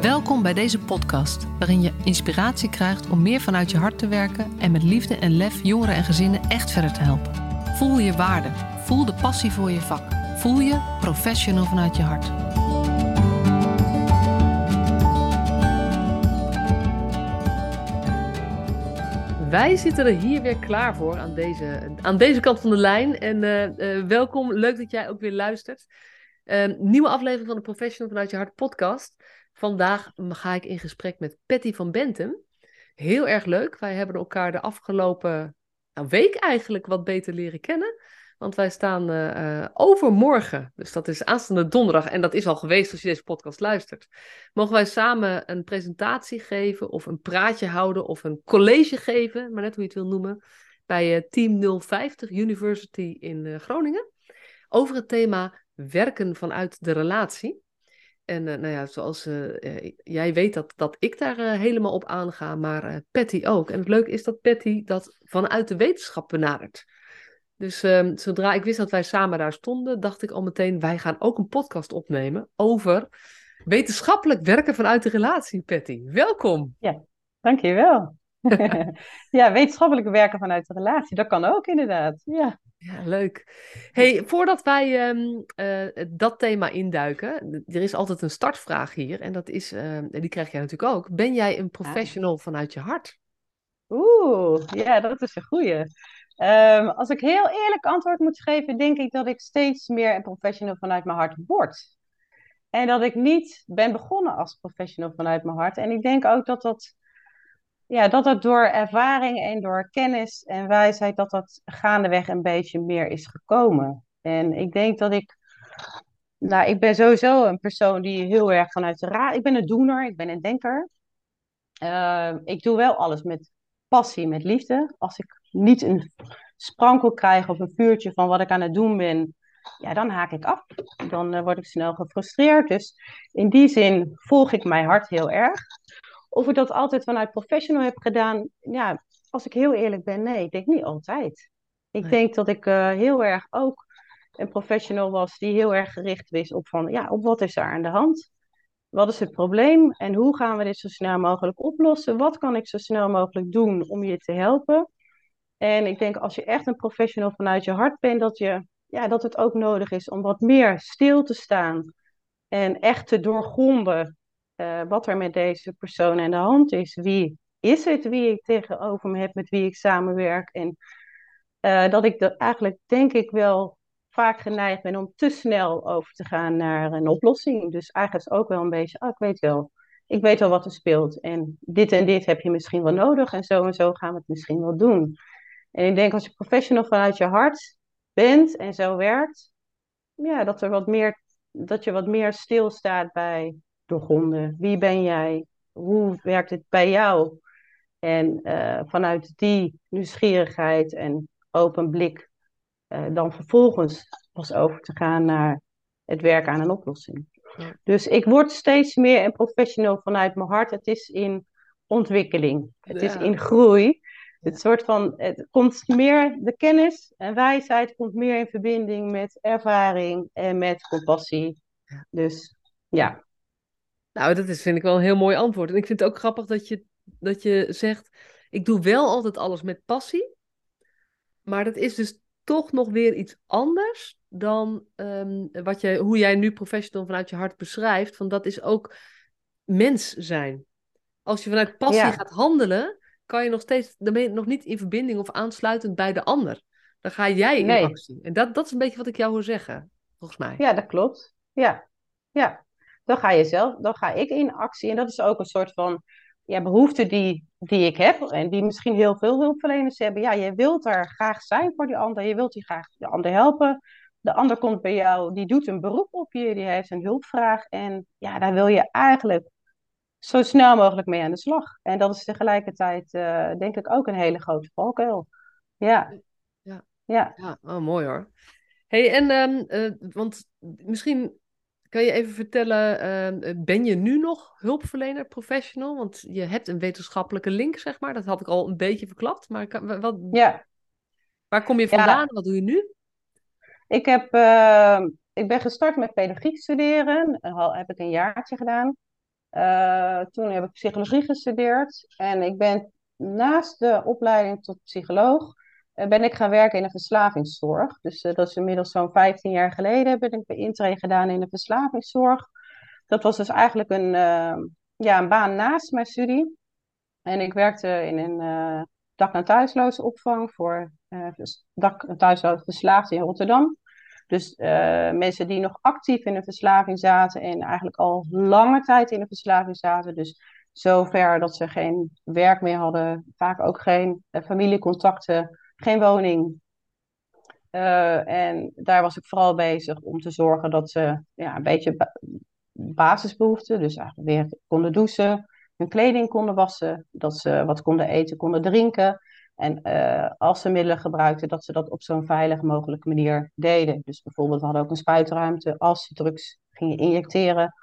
Welkom bij deze podcast, waarin je inspiratie krijgt om meer vanuit je hart te werken en met liefde en lef jongeren en gezinnen echt verder te helpen. Voel je waarde, voel de passie voor je vak, voel je professional vanuit je hart. Wij zitten er hier weer klaar voor aan deze, aan deze kant van de lijn. En uh, uh, welkom, leuk dat jij ook weer luistert. Uh, nieuwe aflevering van de Professional vanuit je hart podcast. Vandaag ga ik in gesprek met Patty van Bentum. Heel erg leuk. Wij hebben elkaar de afgelopen nou, week eigenlijk wat beter leren kennen. Want wij staan uh, overmorgen, dus dat is aanstaande donderdag, en dat is al geweest als je deze podcast luistert. Mogen wij samen een presentatie geven, of een praatje houden, of een college geven, maar net hoe je het wil noemen, bij uh, Team 050 University in Groningen. Over het thema werken vanuit de relatie. En uh, nou ja, zoals uh, jij weet dat, dat ik daar helemaal op aanga, maar Patty ook. En het leuke is dat Patty dat vanuit de wetenschap benadert. Dus ehm, zodra ik wist dat wij samen daar stonden, dacht ik al meteen, wij gaan ook een podcast opnemen over wetenschappelijk werken vanuit de relatie, Patty. Welkom. Ja, dankjewel. ja, wetenschappelijk werken vanuit de relatie, dat kan ook inderdaad. Ja. Ja, leuk. Hey, voordat wij um, uh, dat thema induiken, er is altijd een startvraag hier en dat is, uh, die krijg jij natuurlijk ook. Ben jij een professional vanuit je hart? Oeh, ja, dat is een goeie. Um, als ik heel eerlijk antwoord moet geven, denk ik dat ik steeds meer een professional vanuit mijn hart word. En dat ik niet ben begonnen als professional vanuit mijn hart. En ik denk ook dat dat ja, dat het door ervaring en door kennis en wijsheid, dat dat gaandeweg een beetje meer is gekomen. En ik denk dat ik, nou, ik ben sowieso een persoon die heel erg vanuit de raad, ik ben een doener, ik ben een denker. Uh, ik doe wel alles met passie, met liefde. Als ik niet een sprankel krijg of een vuurtje van wat ik aan het doen ben, ja, dan haak ik af. Dan uh, word ik snel gefrustreerd. Dus in die zin volg ik mijn hart heel erg. Of ik dat altijd vanuit professional heb gedaan, ja, als ik heel eerlijk ben, nee, ik denk niet altijd. Ik denk dat ik uh, heel erg ook een professional was die heel erg gericht was op van, ja, op wat is er aan de hand? Wat is het probleem en hoe gaan we dit zo snel mogelijk oplossen? Wat kan ik zo snel mogelijk doen om je te helpen? En ik denk als je echt een professional vanuit je hart bent, dat, je, ja, dat het ook nodig is om wat meer stil te staan en echt te doorgronden uh, wat er met deze persoon aan de hand is. Wie is het wie ik tegenover me heb, met wie ik samenwerk? En uh, dat ik er eigenlijk, denk ik, wel vaak geneigd ben om te snel over te gaan naar een oplossing. Dus eigenlijk is ook wel een beetje, oh, ik weet wel, ik weet wel wat er speelt. En dit en dit heb je misschien wel nodig en zo en zo gaan we het misschien wel doen. En ik denk als je professional vanuit je hart bent en zo werkt, ja, dat er wat meer, dat je wat meer stilstaat bij doorgronden. Wie ben jij? Hoe werkt het bij jou? En uh, vanuit die nieuwsgierigheid en open blik, uh, dan vervolgens pas over te gaan naar het werken aan een oplossing. Ja. Dus ik word steeds meer een professional vanuit mijn hart. Het is in ontwikkeling. Het ja. is in groei. Het soort van, het komt meer, de kennis en wijsheid komt meer in verbinding met ervaring en met compassie. Dus ja, nou, dat is, vind ik wel een heel mooi antwoord. En ik vind het ook grappig dat je, dat je zegt: ik doe wel altijd alles met passie. Maar dat is dus toch nog weer iets anders dan um, wat je, hoe jij nu professional vanuit je hart beschrijft. Van dat is ook mens zijn. Als je vanuit passie ja. gaat handelen, kan je nog steeds, dan ben je nog niet in verbinding of aansluitend bij de ander. Dan ga jij in nee. actie. En dat, dat is een beetje wat ik jou hoor zeggen, volgens mij. Ja, dat klopt. Ja, ja dan ga je zelf, dan ga ik in actie. En dat is ook een soort van ja, behoefte die, die ik heb en die misschien heel veel hulpverleners hebben. Ja, je wilt er graag zijn voor die ander, je wilt die graag de ander helpen. De ander komt bij jou, die doet een beroep op je, die heeft een hulpvraag. En ja, daar wil je eigenlijk zo snel mogelijk mee aan de slag. En dat is tegelijkertijd, uh, denk ik, ook een hele grote valkuil. Ja. Ja. Ja. ja. Oh, mooi hoor. hey, en um, uh, want misschien kan je even vertellen, uh, ben je nu nog hulpverlener, professional? Want je hebt een wetenschappelijke link, zeg maar. Dat had ik al een beetje verklapt. Maar kan, wat, ja. waar kom je vandaan ja. wat doe je nu? Ik, heb, uh, ik ben gestart met pedagogiek studeren. Al heb ik een jaartje gedaan. toen heb ik psychologie gestudeerd. En ik ben naast de opleiding tot psycholoog ben ik gaan werken in de verslavingszorg. Dus dat is inmiddels zo'n 15 jaar geleden ben ik bij intree gedaan in de verslavingszorg. Dat was dus eigenlijk een, ja, een baan naast mijn studie. En ik werkte in een uh, dak- en thuisloze opvang voor uh, dak- en thuisloze verslaafden in Rotterdam. Dus mensen die nog actief in de verslaving zaten en eigenlijk al lange tijd in de verslaving zaten. Dus zover dat ze geen werk meer hadden, vaak ook geen familiecontacten, geen woning. en daar was ik vooral bezig om te zorgen dat ze ja, een beetje basisbehoeften, dus eigenlijk weer konden douchen, hun kleding konden wassen, dat ze wat konden eten, konden drinken. En uh, als ze middelen gebruikten, dat ze dat op zo'n veilig mogelijke manier deden. Dus bijvoorbeeld, we hadden ook een spuitruimte. Als ze drugs gingen injecteren,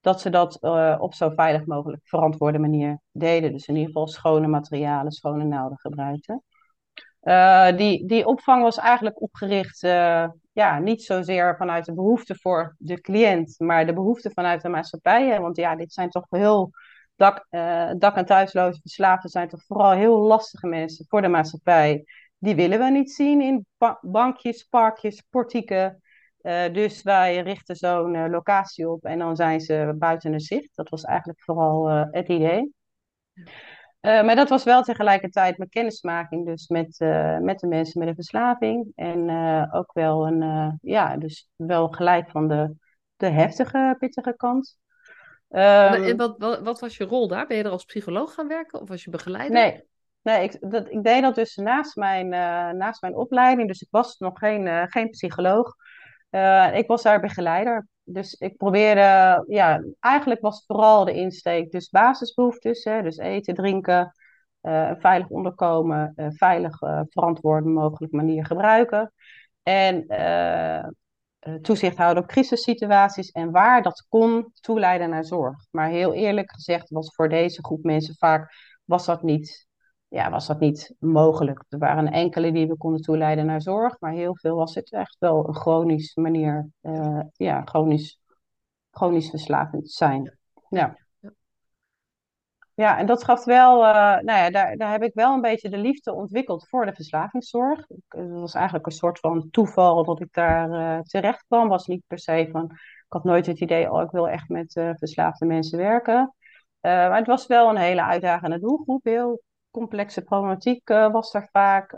dat ze dat uh, op zo veilig mogelijk verantwoorde manier deden. Dus in ieder geval schone materialen, schone naalden gebruikten. Uh, die, die opvang was eigenlijk opgericht, ja, niet zozeer vanuit de behoefte voor de cliënt, maar de behoefte vanuit de maatschappij. Want ja, dit zijn toch heel dak, uh, dak- en thuisloze verslaafden zijn toch vooral heel lastige mensen voor de maatschappij. Die willen we niet zien in ba bankjes, parkjes, portieken. Dus wij richten zo'n locatie op en dan zijn ze buiten de zicht. Dat was eigenlijk vooral het idee. Maar dat was wel tegelijkertijd mijn kennismaking dus met, met de mensen met een verslaving. En ook wel een, ja, dus wel gelijk van de, de heftige, pittige kant. Um, en wat, wat, wat, was je rol daar? Ben je er als psycholoog gaan werken of was je begeleider? Nee, nee ik, dat, ik deed dat dus naast mijn, naast mijn opleiding. Dus ik was nog geen, geen psycholoog. Uh, ik was daar begeleider. Dus ik probeerde, ja, eigenlijk was vooral de insteek dus basisbehoeftes. Hè, dus eten, drinken, een veilig onderkomen, veilig verantwoorde mogelijk manier gebruiken. En toezicht houden op crisissituaties en waar dat kon toeleiden naar zorg. Maar heel eerlijk gezegd was voor deze groep mensen vaak was dat niet, ja, was dat niet mogelijk. Er waren enkele die we konden toeleiden naar zorg, maar heel veel was het echt wel een chronisch manier, uh, ja, chronisch, chronisch verslavend zijn. Ja. Ja, en dat gaf wel, uh, nou ja, daar, daar heb ik wel een beetje de liefde ontwikkeld voor de verslavingszorg. Het was eigenlijk een soort van toeval dat ik daar uh, terecht kwam. Was niet per se van, ik had nooit het idee, oh, ik wil echt met uh, verslaafde mensen werken. maar het was wel een hele uitdagende doelgroep. Heel complexe problematiek was er vaak.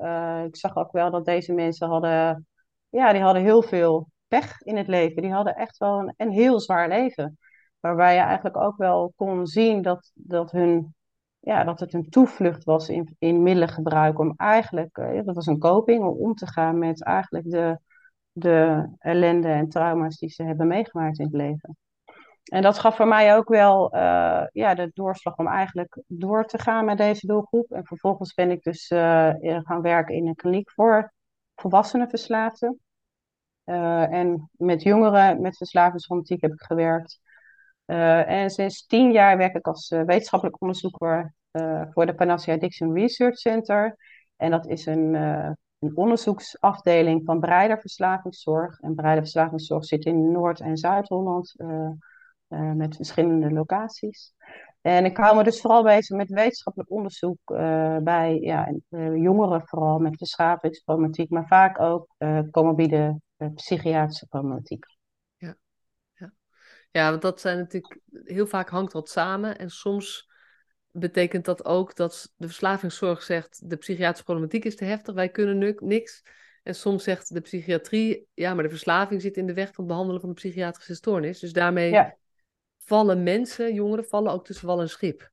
ik zag ook wel dat deze mensen hadden, ja, die hadden heel veel pech in het leven. Die hadden echt wel een, een heel zwaar leven. Waarbij je eigenlijk ook wel kon zien dat, dat, hun, ja, dat het een toevlucht was in, in middelengebruik. Om eigenlijk, uh, dat was een coping, om om te gaan met eigenlijk de, de ellende en trauma's die ze hebben meegemaakt in het leven. En dat gaf voor mij ook wel uh, ja, de doorslag om eigenlijk door te gaan met deze doelgroep. En vervolgens ben ik dus uh, gaan werken in een kliniek voor volwassenen verslaafden. en met jongeren met verslavingsproblematiek heb ik gewerkt. En sinds tien jaar werk ik als wetenschappelijk onderzoeker voor de Panacea Addiction Research Center. En dat is een, een onderzoeksafdeling van Breider Verslavingszorg. En Breider Verslavingszorg zit in Noord- en Zuid-Holland met verschillende locaties. En ik hou me dus vooral bezig met wetenschappelijk onderzoek bij ja, jongeren, vooral met verslavingsproblematiek, maar vaak ook comorbide psychiatrische problematiek. Ja, want dat zijn natuurlijk, heel vaak hangt dat samen. En soms betekent dat ook dat de verslavingszorg zegt, de psychiatrische problematiek is te heftig, wij kunnen nu niks. En soms zegt de psychiatrie, ja, maar de verslaving zit in de weg van het behandelen van de psychiatrische stoornis. Dus daarmee vallen mensen, jongeren, vallen ook tussen wal en schip.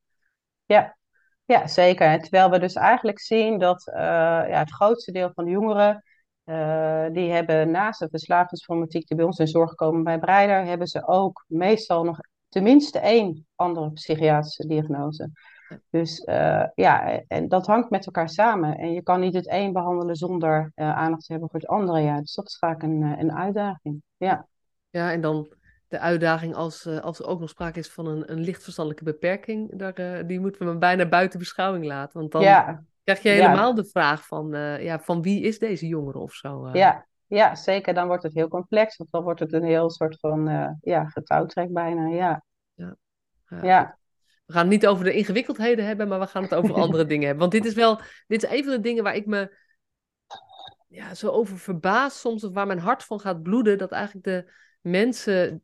Ja, ja zeker. Terwijl we dus eigenlijk zien dat uh, ja, het grootste deel van de jongeren uh, die hebben naast de verslavingsproblematiek die bij ons in zorg komen bij Breider, hebben ze ook meestal nog tenminste één andere psychiatrische diagnose. Dus uh, ja, en dat hangt met elkaar samen. En je kan niet het een behandelen zonder uh, aandacht te hebben voor het andere. Ja. Dus dat is vaak een, een uitdaging. Ja. ja, en dan de uitdaging als, als er ook nog sprake is van een, een licht verstandelijke beperking, daar, die moeten we bijna buiten beschouwing laten. Want dan, ja krijg je helemaal de vraag van, uh, ja, van wie is deze jongere of zo. Ja, ja, zeker. Dan wordt het heel complex. Want dan wordt het een heel soort van ja, getouwtrek bijna. Ja. Ja. ja. We gaan het niet over de ingewikkeldheden hebben, maar we gaan het over andere dingen hebben. Want dit is wel, dit is een van de dingen waar ik me ja, zo over verbaas soms, of waar mijn hart van gaat bloeden, dat eigenlijk de mensen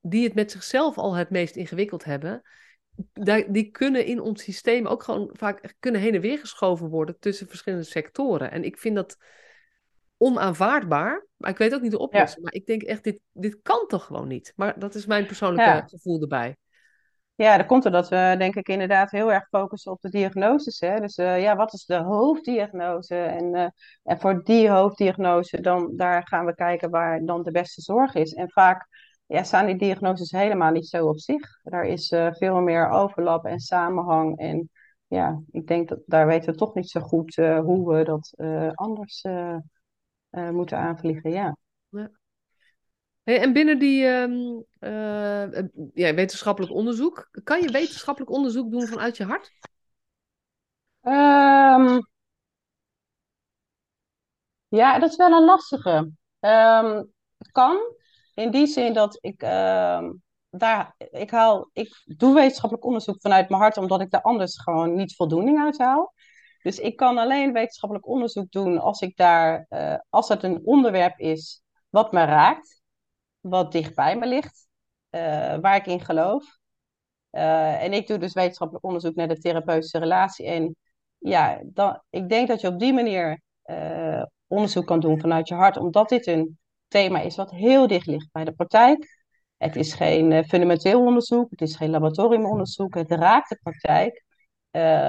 die het met zichzelf al het meest ingewikkeld hebben, die kunnen in ons systeem ook gewoon vaak kunnen heen en weer geschoven worden tussen verschillende sectoren. En ik vind dat onaanvaardbaar, maar ik weet ook niet de oplossing. Maar ik denk echt, dit, dit kan toch gewoon niet? Maar dat is mijn persoonlijke gevoel erbij. Ja, dat komt doordat we denk ik inderdaad heel erg focussen op de diagnoses. Hè? Dus uh, ja, wat is de hoofddiagnose? En, uh, en voor die hoofddiagnose, dan, daar gaan we kijken waar dan de beste zorg is. En vaak ja, staan die diagnoses helemaal niet zo op zich. Daar is uh, veel meer overlap en samenhang. En ja, ik denk dat daar weten we toch niet zo goed hoe we dat anders moeten aanvliegen. Ja. ja. Hey, en binnen die uh, ja, wetenschappelijk onderzoek, kan je wetenschappelijk onderzoek doen vanuit je hart? Um, ja, dat is wel een lastige. Um, het kan, in die zin dat ik daar, ik haal, ik doe wetenschappelijk onderzoek vanuit mijn hart, omdat ik daar anders gewoon niet voldoening uit haal. Dus ik kan alleen wetenschappelijk onderzoek doen als ik daar, uh, als het een onderwerp is wat me raakt wat dicht bij me ligt, uh, waar ik in geloof. Uh, en ik doe dus wetenschappelijk onderzoek naar de therapeutische relatie. En ja, dan, ik denk dat je op die manier onderzoek kan doen vanuit je hart, omdat dit een thema is wat heel dicht ligt bij de praktijk. Het is geen fundamenteel onderzoek, het is geen laboratoriumonderzoek, het raakt de praktijk.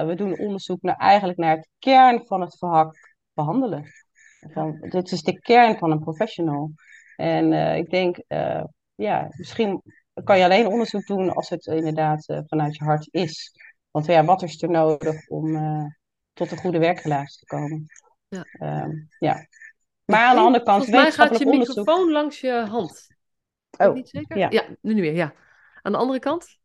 we doen onderzoek naar, eigenlijk naar het kern van het verhak behandelen. Van, dit is de kern van een professional. En uh, ik denk, uh, ja, misschien kan je alleen onderzoek doen als het inderdaad vanuit je hart is. Want ja, wat is er nodig om tot een goede werkrelatie te komen? Ja. Um, ja. Maar aan de andere kant, Volgens mij gaat je microfoon langs je hand. Oh, niet zeker? Ja. ja, nu niet meer, ja. Aan de andere kant?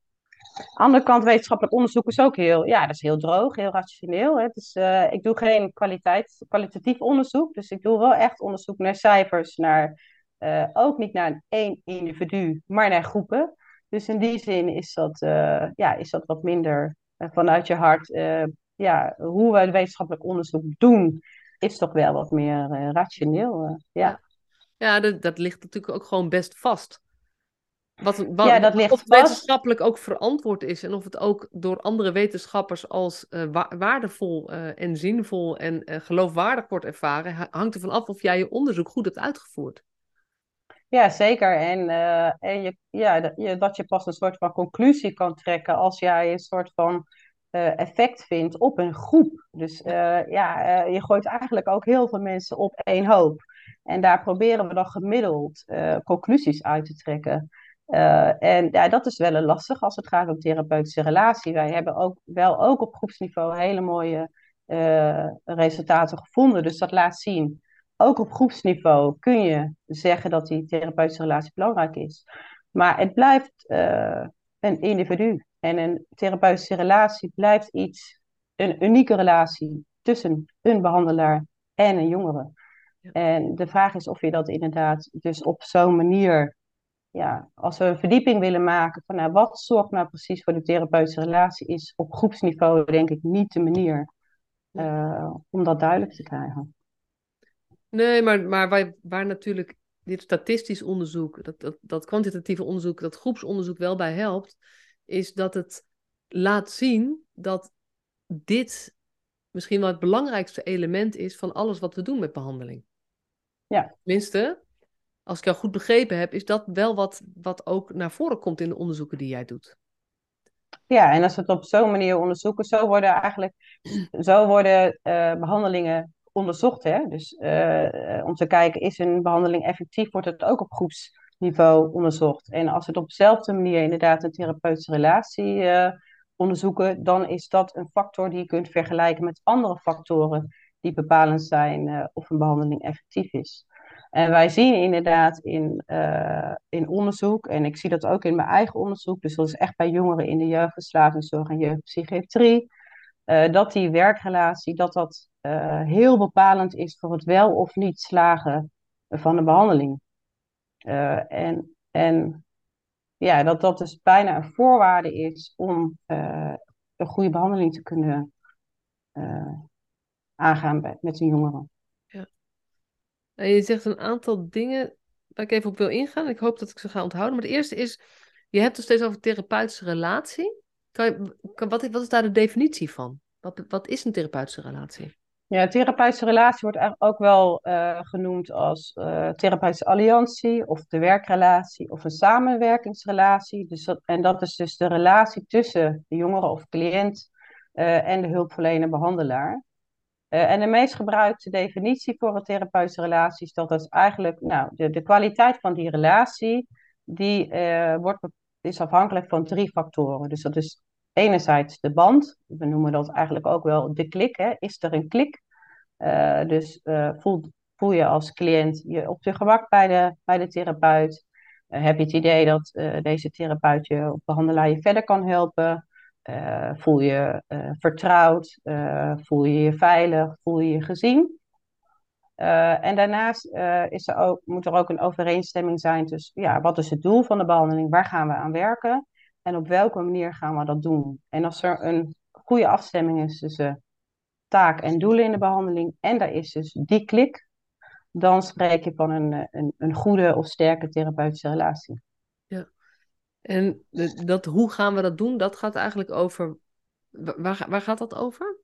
Aan de andere kant, wetenschappelijk onderzoek is ook heel, ja, dat is heel droog, heel rationeel. Hè. Dus, uh, ik doe geen kwaliteit, kwalitatief onderzoek, dus ik doe wel echt onderzoek naar cijfers, naar uh, ook niet naar één individu, maar naar groepen. Dus in die zin is dat, uh, ja, is dat wat minder vanuit je hart. ja, hoe we het wetenschappelijk onderzoek doen, is toch wel wat meer rationeel. ja, ja dat, dat ligt natuurlijk ook gewoon best vast. Wat, wat, ja, dat ligt of het wetenschappelijk ook verantwoord is en of het ook door andere wetenschappers als uh, wa waardevol en zinvol en geloofwaardig wordt ervaren, hangt ervan af of jij je onderzoek goed hebt uitgevoerd. Ja, zeker. En, en je, ja, dat je, dat je pas een soort van conclusie kan trekken als jij een soort van effect vindt op een groep. Dus ja, je gooit eigenlijk ook heel veel mensen op één hoop. En daar proberen we dan gemiddeld conclusies uit te trekken. en ja, dat is wel een lastig als het gaat om therapeutische relatie. Wij hebben ook wel ook op groepsniveau hele mooie resultaten gevonden. Dus dat laat zien ook op groepsniveau kun je zeggen dat die therapeutische relatie belangrijk is. Maar het blijft uh, een individu. En een therapeutische relatie blijft iets, een unieke relatie tussen een behandelaar en een jongere. En de vraag is of je dat inderdaad dus op zo'n manier, ja, als we een verdieping willen maken van nou, wat zorgt nou precies voor de therapeutische relatie, is op groepsniveau denk ik niet de manier uh, om dat duidelijk te krijgen. Nee, maar, maar waar, waar natuurlijk dit statistisch onderzoek, dat, dat, dat kwantitatieve onderzoek, dat groepsonderzoek wel bij helpt, is dat het laat zien dat dit misschien wel het belangrijkste element is van alles wat we doen met behandeling. Ja. Tenminste, als ik jou goed begrepen heb, is dat wel wat, wat ook naar voren komt in de onderzoeken die jij doet. Ja, en als we het op zo'n manier onderzoeken, zo worden eigenlijk zo worden uh, behandelingen onderzocht. Hè? Dus uh, om te kijken, is een behandeling effectief, wordt het ook op groepsniveau onderzocht. En als we het op dezelfde manier inderdaad een therapeutische relatie uh, onderzoeken, dan is dat een factor die je kunt vergelijken met andere factoren die bepalend zijn of een behandeling effectief is. En wij zien inderdaad in, in onderzoek, en ik zie dat ook in mijn eigen onderzoek, dus dat is echt bij jongeren in de jeugdverslavingszorg en jeugdpsychiatrie, uh, dat die werkrelatie dat dat uh, heel bepalend is voor het wel of niet slagen van de behandeling. Uh, en, en ja, dat dat dus bijna een voorwaarde is om een goede behandeling te kunnen aangaan met een jongere. Ja. En je zegt een aantal dingen waar ik even op wil ingaan. Ik hoop dat ik ze ga onthouden. Maar het eerste is, je hebt het steeds over therapeutische relatie. Wat, wat is daar de definitie van? Wat, wat is een therapeutische relatie? Ja, een therapeutische relatie wordt ook wel uh, genoemd als uh, therapeutische alliantie of de werkrelatie of een samenwerkingsrelatie. Dus en dat is dus de relatie tussen de jongere of cliënt uh, en de hulpverlener behandelaar. en de meest gebruikte definitie voor een therapeutische relatie is dat dat eigenlijk nou, de, de kwaliteit van die relatie die wordt is afhankelijk van drie factoren. Dus dat is enerzijds de band. We noemen dat eigenlijk ook wel de klik. Hè? Is er een klik? Uh, dus uh, voel, voel je als cliënt je op je gemak bij de, bij de therapeut? Uh, heb je het idee dat deze therapeut je of behandelaar je verder kan helpen? voel je vertrouwd? voel je je veilig? Voel je je gezien? Uh, en daarnaast uh, is er ook, moet er ook een overeenstemming zijn tussen ja, wat is het doel van de behandeling, waar gaan we aan werken en op welke manier gaan we dat doen. En als er een goede afstemming is tussen taak en doelen in de behandeling en daar is dus die klik, dan spreek je van een, een, een goede of sterke therapeutische relatie. Ja, en dat, hoe gaan we dat doen, dat gaat eigenlijk over, waar, waar gaat dat over?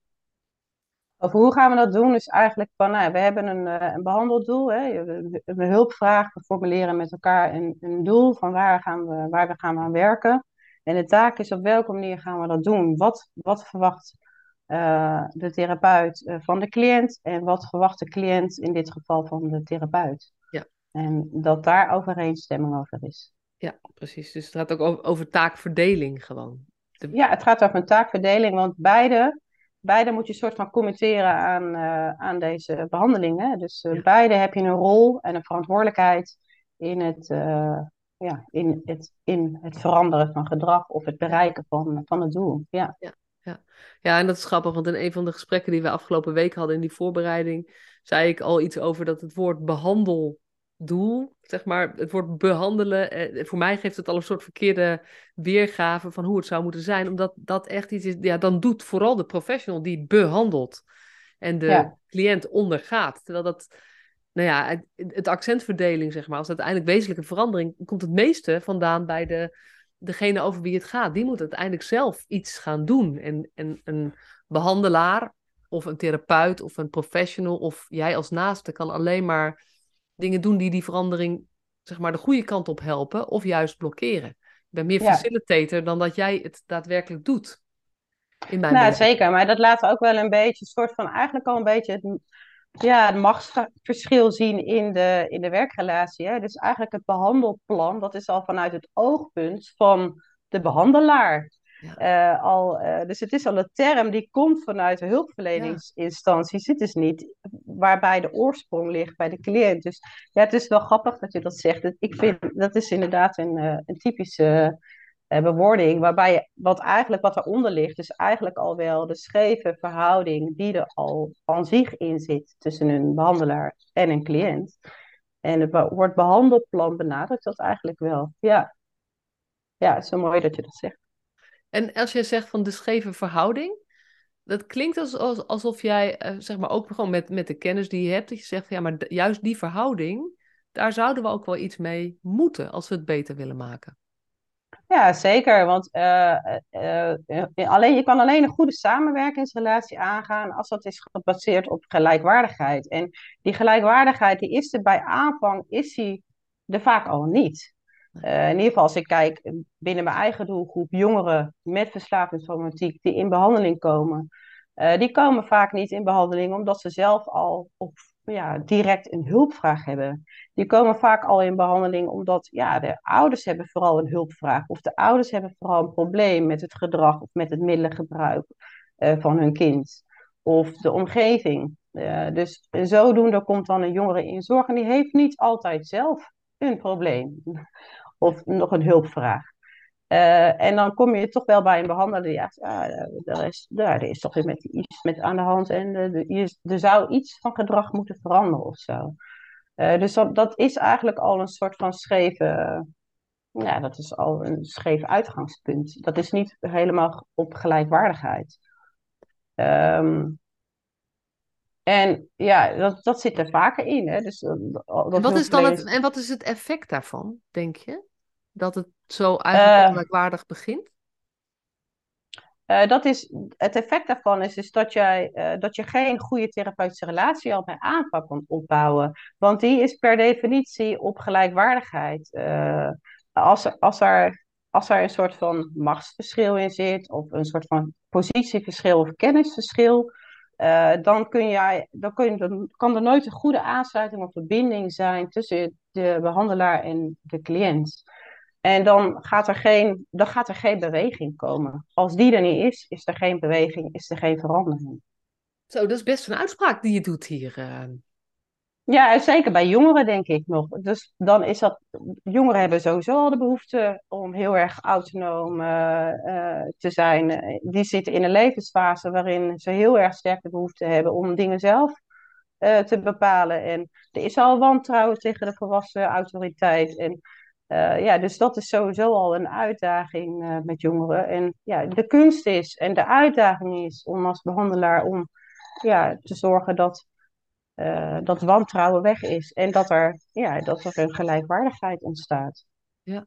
Over hoe gaan we dat doen? Dus eigenlijk van, nou, we hebben een, uh, een behandeldoel. Hè? Een hulpvraag, we formuleren met elkaar een, een doel van waar gaan, we, waar we gaan aan werken. En de taak is op welke manier gaan we dat doen? Wat, wat verwacht uh, de therapeut uh, van de cliënt en wat verwacht de cliënt in dit geval van de therapeut? Ja. En dat daar overeenstemming over is. Ja, precies. Dus het gaat ook over, over taakverdeling gewoon. De... Ja, het gaat over een taakverdeling, want beide beide moet je soort van commenteren aan, uh, aan deze behandelingen. Dus uh, beide heb je een rol en een verantwoordelijkheid in het, uh, ja, in het, in het veranderen van gedrag of het bereiken van, van het doel. Ja. ja. Ja. ja, en dat is grappig, want in een van de gesprekken die we afgelopen week hadden in die voorbereiding, zei ik al iets over dat het woord behandel doel, zeg maar, het woord behandelen, eh, voor mij geeft het al een soort verkeerde weergave van hoe het zou moeten zijn, omdat dat echt iets is, ja, dan doet vooral de professional die behandelt en de cliënt ondergaat. Terwijl dat, nou ja, het, het, accentverdeling, zeg maar, als uiteindelijk wezenlijke verandering, komt het meeste vandaan bij de, degene over wie het gaat. Die moet uiteindelijk zelf iets gaan doen. En, en een behandelaar of een therapeut of een professional of jij als naaste kan alleen maar dingen doen die die verandering, zeg maar, de goede kant op helpen of juist blokkeren. Ik ben meer facilitator dan dat jij het daadwerkelijk doet. In mijn nou, zeker. Maar dat laat ook wel een beetje, een soort van, eigenlijk al een beetje het, ja, het machtsverschil zien in de, in de werkrelatie. Hè? Dus eigenlijk het behandelplan, dat is al vanuit het oogpunt van de behandelaar. Uh, al, uh, dus het is al een term die komt vanuit de hulpverleningsinstanties. Het is niet waarbij de oorsprong ligt bij de cliënt. Dus ja, het is wel grappig dat je dat zegt. Ik vind dat is inderdaad een, uh, een typische bewoording, waarbij je, wat eigenlijk wat eronder ligt, is eigenlijk al wel de scheve verhouding die er al van zich in zit tussen een behandelaar en een cliënt. En het woord behandelplan benadrukt dat eigenlijk wel. Ja, ja het is zo mooi dat je dat zegt. En als je zegt van de scheve verhouding, dat klinkt als, alsof jij, eh, zeg maar ook gewoon met, met de kennis die je hebt, dat je zegt van ja, maar juist die verhouding, daar zouden we ook wel iets mee moeten als we het beter willen maken. Ja, zeker. Want uh, uh, alleen, je kan alleen een goede samenwerkingsrelatie aangaan als dat is gebaseerd op gelijkwaardigheid. En die gelijkwaardigheid, die is er bij aanvang, is die er vaak al niet. Uh, in ieder geval, als ik kijk binnen mijn eigen doelgroep, jongeren met verslavingsproblematiek die in behandeling komen, uh, die komen vaak niet in behandeling omdat ze zelf al op, ja, direct een hulpvraag hebben. Die komen vaak al in behandeling omdat ja, de ouders hebben vooral een hulpvraag of de ouders hebben vooral een probleem met het gedrag of met het middelengebruik uh, van hun kind of de omgeving. dus zodoende komt dan een jongere in zorg en die heeft niet altijd zelf een probleem of nog een hulpvraag. Uh, en dan kom je toch wel bij een behandelaar die zegt, ah, er, is, er is toch met iets met aan de hand en uh, er zou iets van gedrag moeten veranderen of zo. Uh, dus dat, dat, is eigenlijk al een soort van scheve ja, dat is al een scheef uitgangspunt. Dat is niet helemaal op gelijkwaardigheid. Ehm, en ja, dat, dat zit er vaker in. Hè? Dus, dat en, wat is dan het, en wat is het effect daarvan, denk je? Dat het zo eigenlijk ongelijkwaardig begint? Uh, dat is, het effect daarvan is, is dat, jij, uh, dat je geen goede therapeutische relatie al bij aanpak kan opbouwen. Want die is per definitie op gelijkwaardigheid. als, er, als, er, als er een soort van machtsverschil in zit, of een soort van positieverschil of kennisverschil, dan, kun jij, dan, kun je, dan kan er nooit een goede aansluiting of verbinding zijn tussen de behandelaar en de cliënt. En dan gaat, er geen, dan gaat er geen beweging komen. Als die er niet is, is er geen beweging, is er geen verandering. Zo, dat is best een uitspraak die je doet hier. Uh... Ja, zeker bij jongeren denk ik nog. Dus dan is dat, jongeren hebben sowieso al de behoefte om heel erg autonoom uh, uh, te zijn. Die zitten in een levensfase waarin ze heel erg sterk de behoefte hebben om dingen zelf te bepalen. En er is al wantrouwen tegen de volwassen autoriteit. En ja, dus dat is sowieso al een uitdaging met jongeren. En ja, de kunst is en de uitdaging is om als behandelaar om ja, te zorgen dat uh, dat wantrouwen weg is en dat er, ja, dat er een gelijkwaardigheid ontstaat. Ja.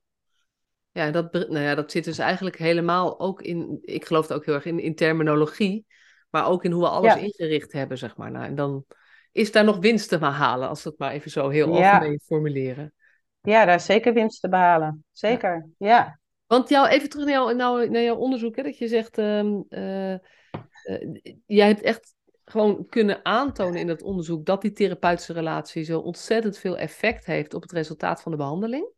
Ja, dat, nou ja, dat zit dus eigenlijk helemaal ook in, ik geloof het ook heel erg in, in terminologie, maar ook in hoe we alles ingericht hebben, zeg maar. Nou, en dan is daar nog winst te behalen, als we het maar even zo heel ja. algemeen formuleren. Ja, daar is zeker winst te behalen. Zeker, ja. Want jou, even terug naar, jou, nou, naar jouw onderzoek, hè, dat je zegt, um, uh, uh, jij hebt echt gewoon kunnen aantonen in dat onderzoek dat die therapeutische relatie zo ontzettend veel effect heeft op het resultaat van de behandeling.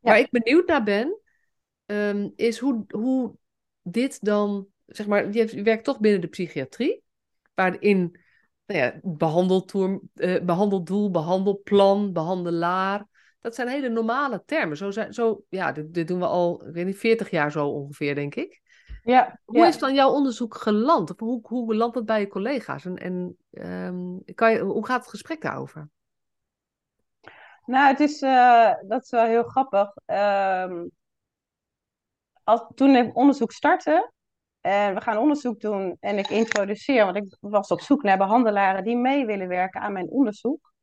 Waar ik benieuwd naar ben, um, is hoe, hoe dit dan, zeg maar, je werkt toch binnen de psychiatrie, waarin nou ja, uh, behandeldoel, behandelplan, behandelaar, dat zijn hele normale termen. Zo, zijn, zo ja, dit, dit doen we al, ik weet niet, 40 jaar zo ongeveer, denk ik. Ja, hoe is dan jouw onderzoek geland? Of hoe, hoe belandt het bij je collega's? En, en um, kan je, hoe gaat het gesprek daarover? Nou, het is, uh, dat is wel heel grappig. Um, als, toen ik onderzoek startte, en we gaan onderzoek doen en ik introduceer, want ik was op zoek naar behandelaren die mee willen werken aan mijn onderzoek.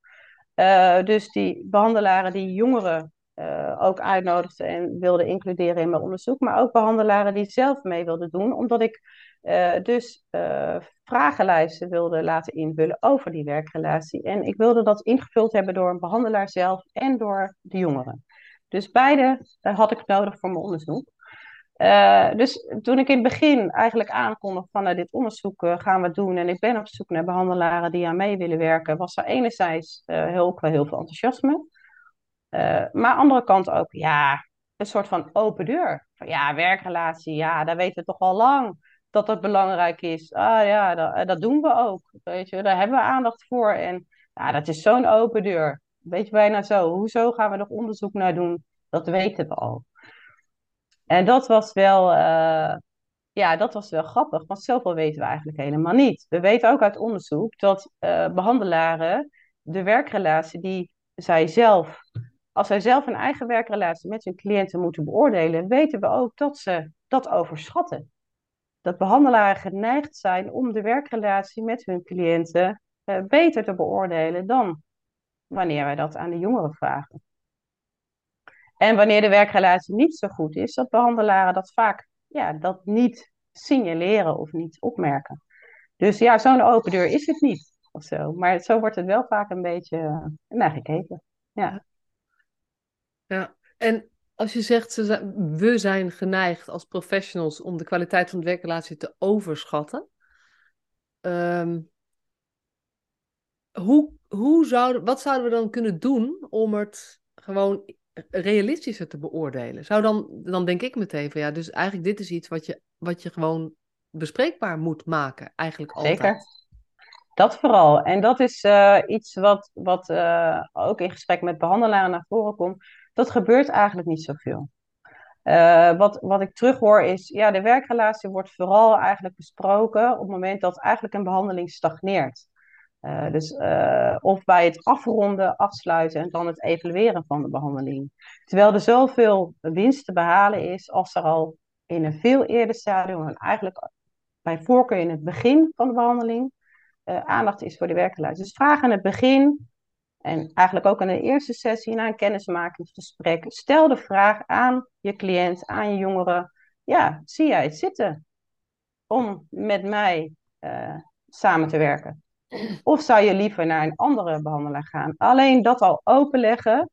Uh, dus die behandelaren die jongeren uh, ook uitnodigde en wilde includeren in mijn onderzoek, maar ook behandelaren die zelf mee wilden doen, omdat ik uh, dus vragenlijsten wilde laten invullen over die werkrelatie. En ik wilde dat ingevuld hebben door een behandelaar zelf en door de jongeren. Dus beide had ik nodig voor mijn onderzoek. Dus toen ik in het begin eigenlijk aankondigde van nou, dit onderzoek gaan we doen en ik ben op zoek naar behandelaren die aan mee willen werken, was er enerzijds heel, ook wel heel veel enthousiasme. Uh, maar andere kant ook, ja, een soort van open deur. Ja, werkrelatie, ja, daar weten we toch al lang dat dat belangrijk is. Ah ja, dat, eh, dat doen we ook. Weet je, daar hebben we aandacht voor. En ja, dat is zo'n open deur. Weet je bijna zo. Hoezo gaan we nog onderzoek naar doen? Dat weten we al. En dat was wel, uh, ja, dat was wel grappig, want zoveel weten we eigenlijk helemaal niet. We weten ook uit onderzoek dat uh, behandelaren de werkrelatie die zij zelf als zij zelf een eigen werkrelatie met hun cliënten moeten beoordelen, weten we ook dat ze dat overschatten. Dat behandelaren geneigd zijn om de werkrelatie met hun cliënten uh, beter te beoordelen dan wanneer wij dat aan de jongeren vragen. En wanneer de werkrelatie niet zo goed is, dat behandelaren dat vaak ja, dat niet signaleren of niet opmerken. Dus ja, zo'n open deur is het niet. Of zo. Maar zo wordt het wel vaak een beetje uh, naar gekeken. Ja. Ja, en als je zegt, we zijn geneigd als professionals om de kwaliteit van de werkrelatie te overschatten. Um, hoe, hoe zouden, wat zouden we dan kunnen doen om het gewoon realistischer te beoordelen? Zou dan, dan denk ik meteen van ja, dus eigenlijk dit is iets wat je, wat je gewoon bespreekbaar moet maken, eigenlijk altijd. Zeker. Dat vooral. En dat is uh, iets wat, wat uh, ook in gesprek met behandelaren naar voren komt dat gebeurt eigenlijk niet zoveel. Uh, wat, wat ik terughoor is, ja, de werkrelatie wordt vooral eigenlijk besproken op het moment dat eigenlijk een behandeling stagneert. Uh, dus, uh, of bij het afronden, afsluiten en dan het evalueren van de behandeling. Terwijl er zoveel winst te behalen is als er al in een veel eerder stadium, en eigenlijk bij voorkeur in het begin van de behandeling, uh, aandacht is voor de werkrelatie. Dus vraag aan het begin en eigenlijk ook in de eerste sessie na een kennismakingsgesprek, stel de vraag aan je cliënt, aan je jongeren, ja, zie jij het zitten om met mij samen te werken? Of zou je liever naar een andere behandelaar gaan? Alleen dat al openleggen,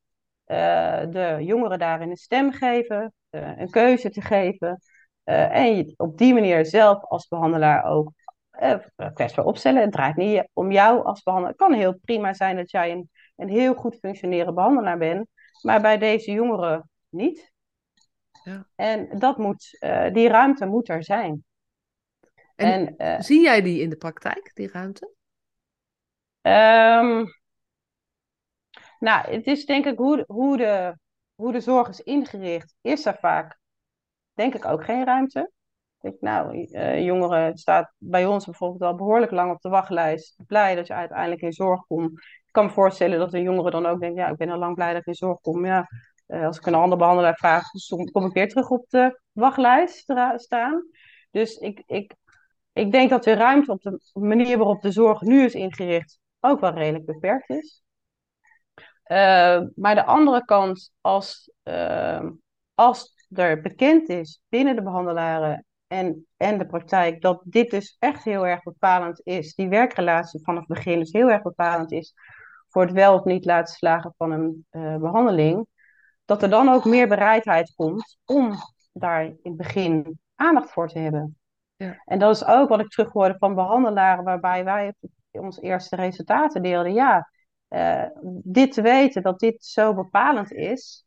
uh, de jongeren daarin een stem geven, uh, een keuze te geven. Uh, en je op die manier zelf als behandelaar ook kwetsbaar opstellen. Het draait niet om jou als behandelaar. Het kan heel prima zijn dat jij een, een heel goed functionerende behandelaar bent, maar bij deze jongeren niet. Ja. En dat moet, die ruimte moet er zijn. En, en zie jij die in de praktijk, die ruimte? Um, nou, het is denk ik hoe, hoe, de, hoe de zorg is ingericht, is er vaak, denk ik, ook geen ruimte. Ik, nou, uh, jongeren staat bij ons bijvoorbeeld al behoorlijk lang op de wachtlijst. Blij dat je uiteindelijk in zorg komt. Ik kan me voorstellen dat een jongere dan ook denkt, ja, ik ben al lang blij dat ik in zorg kom. Ja, uh, als ik een andere behandelaar vraag, kom ik weer terug op de wachtlijst staan. Dus ik, ik, ik denk dat de ruimte op de manier waarop de zorg nu is ingericht, ook wel redelijk beperkt is. Uh, maar de andere kant, als, uh, als er bekend is binnen de behandelaren en, en de praktijk dat dit dus echt heel erg bepalend is, die werkrelatie vanaf het begin dus heel erg bepalend is voor het wel of niet laten slagen van een uh, behandeling, dat er dan ook meer bereidheid komt om daar in het begin aandacht voor te hebben. Ja. En dat is ook wat ik terughoorde van behandelaren, waarbij wij ons eerste resultaten deelden. Ja, uh, dit te weten, dat dit zo bepalend is,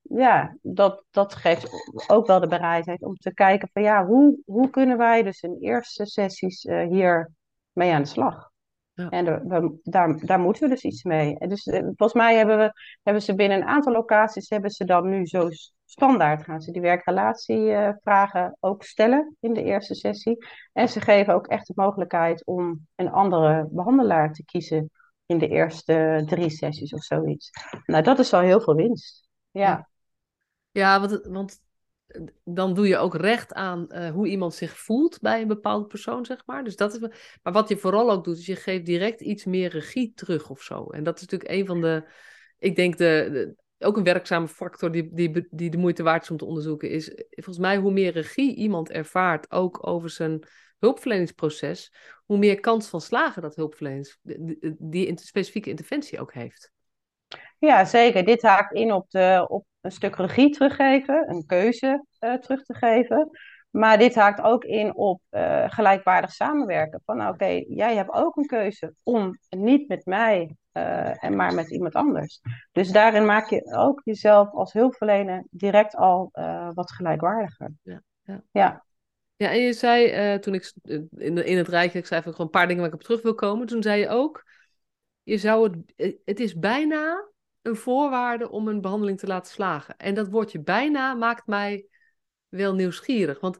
ja, dat, dat geeft ook wel de bereidheid om te kijken van ja, hoe, hoe kunnen wij dus in eerste sessies uh, hier mee aan de slag? Ja. En we, daar, daar moeten we dus iets mee. En dus uh, volgens mij hebben, we, hebben ze binnen een aantal locaties, hebben ze dan nu zo standaard gaan ze die werkrelatievragen ook stellen in de eerste sessie. En ze geven ook echt de mogelijkheid om een andere behandelaar te kiezen in de eerste drie sessies of zoiets. Nou, dat is al heel veel winst. Ja, ja want, want dan doe je ook recht aan uh, hoe iemand zich voelt bij een bepaalde persoon, zeg maar. Dus dat is, maar wat je vooral ook doet, is je geeft direct iets meer regie terug of zo. En dat is natuurlijk een van de, ik denk de, ook een werkzame factor die, die, die de moeite waard is om te onderzoeken, is volgens mij hoe meer regie iemand ervaart, ook over zijn hulpverleningsproces, hoe meer kans van slagen dat hulpverleners die, die specifieke interventie ook heeft. Ja, zeker. Dit haakt in op, de, op een stuk regie teruggeven, een keuze uh, terug te geven. Maar dit haakt ook in op uh, gelijkwaardig samenwerken. Van nou, oké, jij hebt ook een keuze om niet met mij, uh, en maar met iemand anders. Dus daarin maak je ook jezelf als hulpverlener direct al wat gelijkwaardiger. Ja, ja. ja. ja en je zei toen ik in, in het rijtje, ik zei gewoon een paar dingen waar ik op terug wil komen. Toen zei je ook, je zou het, het is bijna een voorwaarde om een behandeling te laten slagen. En dat woordje bijna maakt mij wel nieuwsgierig. Want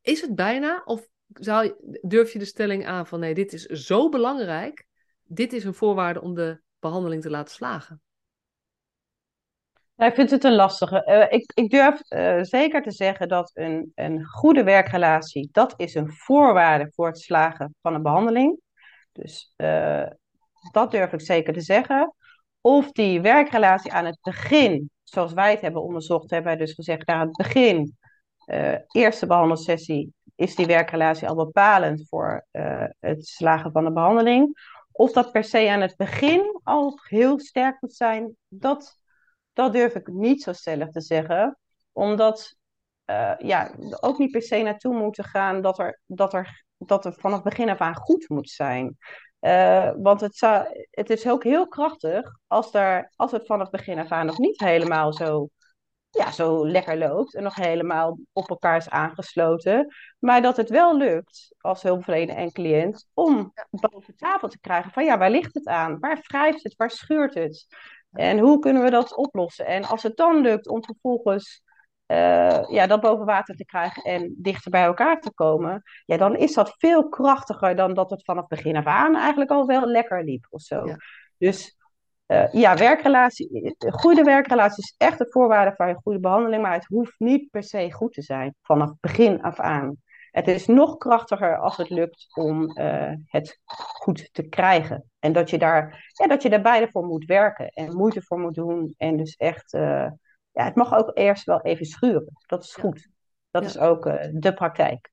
is het bijna of zou, durf je de stelling aan van nee, dit is zo belangrijk, dit is een voorwaarde om de behandeling te laten slagen? Ja, ik vind het een lastige. Uh, ik, ik durf uh, zeker te zeggen dat een, een goede werkrelatie, dat is een voorwaarde voor het slagen van een behandeling. Dus uh, dat durf ik zeker te zeggen. Of die werkrelatie aan het begin, zoals wij het hebben onderzocht, hebben wij dus gezegd, aan het begin uh, eerste behandelsessie is die werkrelatie al bepalend voor uh, het slagen van de behandeling. Of dat per se aan het begin al heel sterk moet zijn, dat, dat durf ik niet zo stellig te zeggen. Omdat uh, ja, ook niet per se naartoe moeten gaan dat er, dat, er, dat er vanaf begin af aan goed moet zijn. Uh, want het, zou, het is ook heel krachtig als, er, als het vanaf begin af aan nog niet helemaal zo ja, zo lekker loopt en nog helemaal op elkaar is aangesloten. Maar dat het wel lukt als hulpverlener en cliënt om boven tafel te krijgen van ja, waar ligt het aan? Waar wrijft het? Waar scheurt het? En hoe kunnen we dat oplossen? En als het dan lukt om vervolgens uh, ja, dat boven water te krijgen en dichter bij elkaar te komen, ja, dan is dat veel krachtiger dan dat het vanaf begin af aan eigenlijk al wel lekker liep of zo. Ja. Dus uh, ja, werkrelatie, een goede werkrelatie is echt de voorwaarde van een goede behandeling, maar het hoeft niet per se goed te zijn vanaf begin af aan. Het is nog krachtiger als het lukt om uh, het goed te krijgen. En dat je, daar, ja, dat je daar beide voor moet werken en moeite voor moet doen. En dus echt, uh, ja, het mag ook eerst wel even schuren. Dat is goed. Dat ja. is ook uh, de praktijk.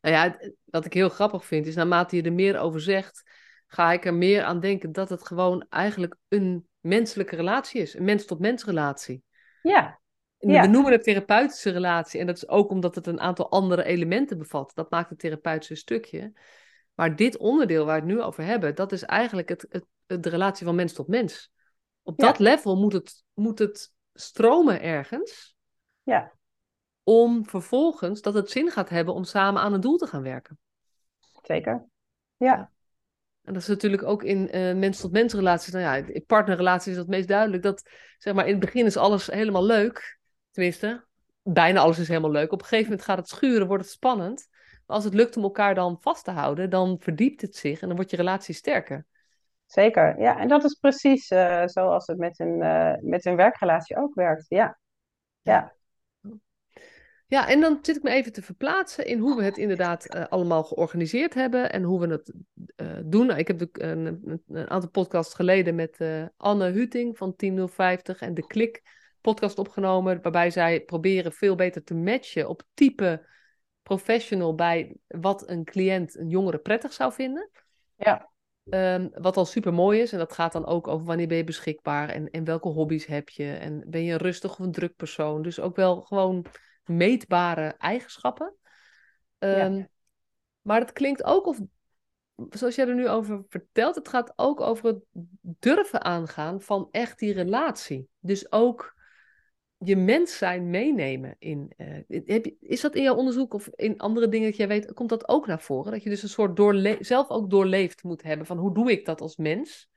Nou ja, wat ik heel grappig vind, is naarmate je er meer over zegt, ga ik er meer aan denken dat het gewoon eigenlijk een menselijke relatie is. Een mens-tot-mens relatie. Ja. We noemen het therapeutische relatie. En dat is ook omdat het een aantal andere elementen bevat. Dat maakt het therapeutische stukje. Maar dit onderdeel waar we het nu over hebben, dat is eigenlijk het, het, de relatie van mens tot mens. Op dat level moet het, moet het stromen ergens. Ja. Om vervolgens dat het zin gaat hebben om samen aan een doel te gaan werken. Zeker. Ja. En dat is natuurlijk ook in uh, mens-tot-mens relaties. Nou ja, in partnerrelaties is dat meest duidelijk. Dat zeg maar in het begin is alles helemaal leuk. Tenminste, bijna alles is helemaal leuk. Op een gegeven moment gaat het schuren, wordt het spannend. Maar als het lukt om elkaar dan vast te houden, dan verdiept het zich en dan wordt je relatie sterker. Zeker, ja. En dat is precies uh, zoals het met een, uh, met een werkrelatie ook werkt. Ja. ja. Ja, en dan zit ik me even te verplaatsen in hoe we het inderdaad uh, allemaal georganiseerd hebben en hoe we het doen. Nou, ik heb een, een, aantal podcasts geleden met Anne Huting van 10050 en De Klik podcast opgenomen, waarbij zij proberen veel beter te matchen op type professional bij wat een cliënt, een jongere prettig zou vinden. Ja. Um, wat al super mooi is. En dat gaat dan ook over wanneer ben je beschikbaar en, en welke hobby's heb je. En ben je een rustig of een druk persoon. Dus ook wel gewoon meetbare eigenschappen. Um, ja. Maar het klinkt ook of, zoals jij er nu over vertelt, het gaat ook over het durven aangaan van echt die relatie. Dus ook je mens zijn meenemen in. Uh, heb je, is dat in jouw onderzoek of in andere dingen dat jij weet, komt dat ook naar voren? Dat je dus een soort doorle zelf ook doorleefd moet hebben van hoe doe ik dat als mens?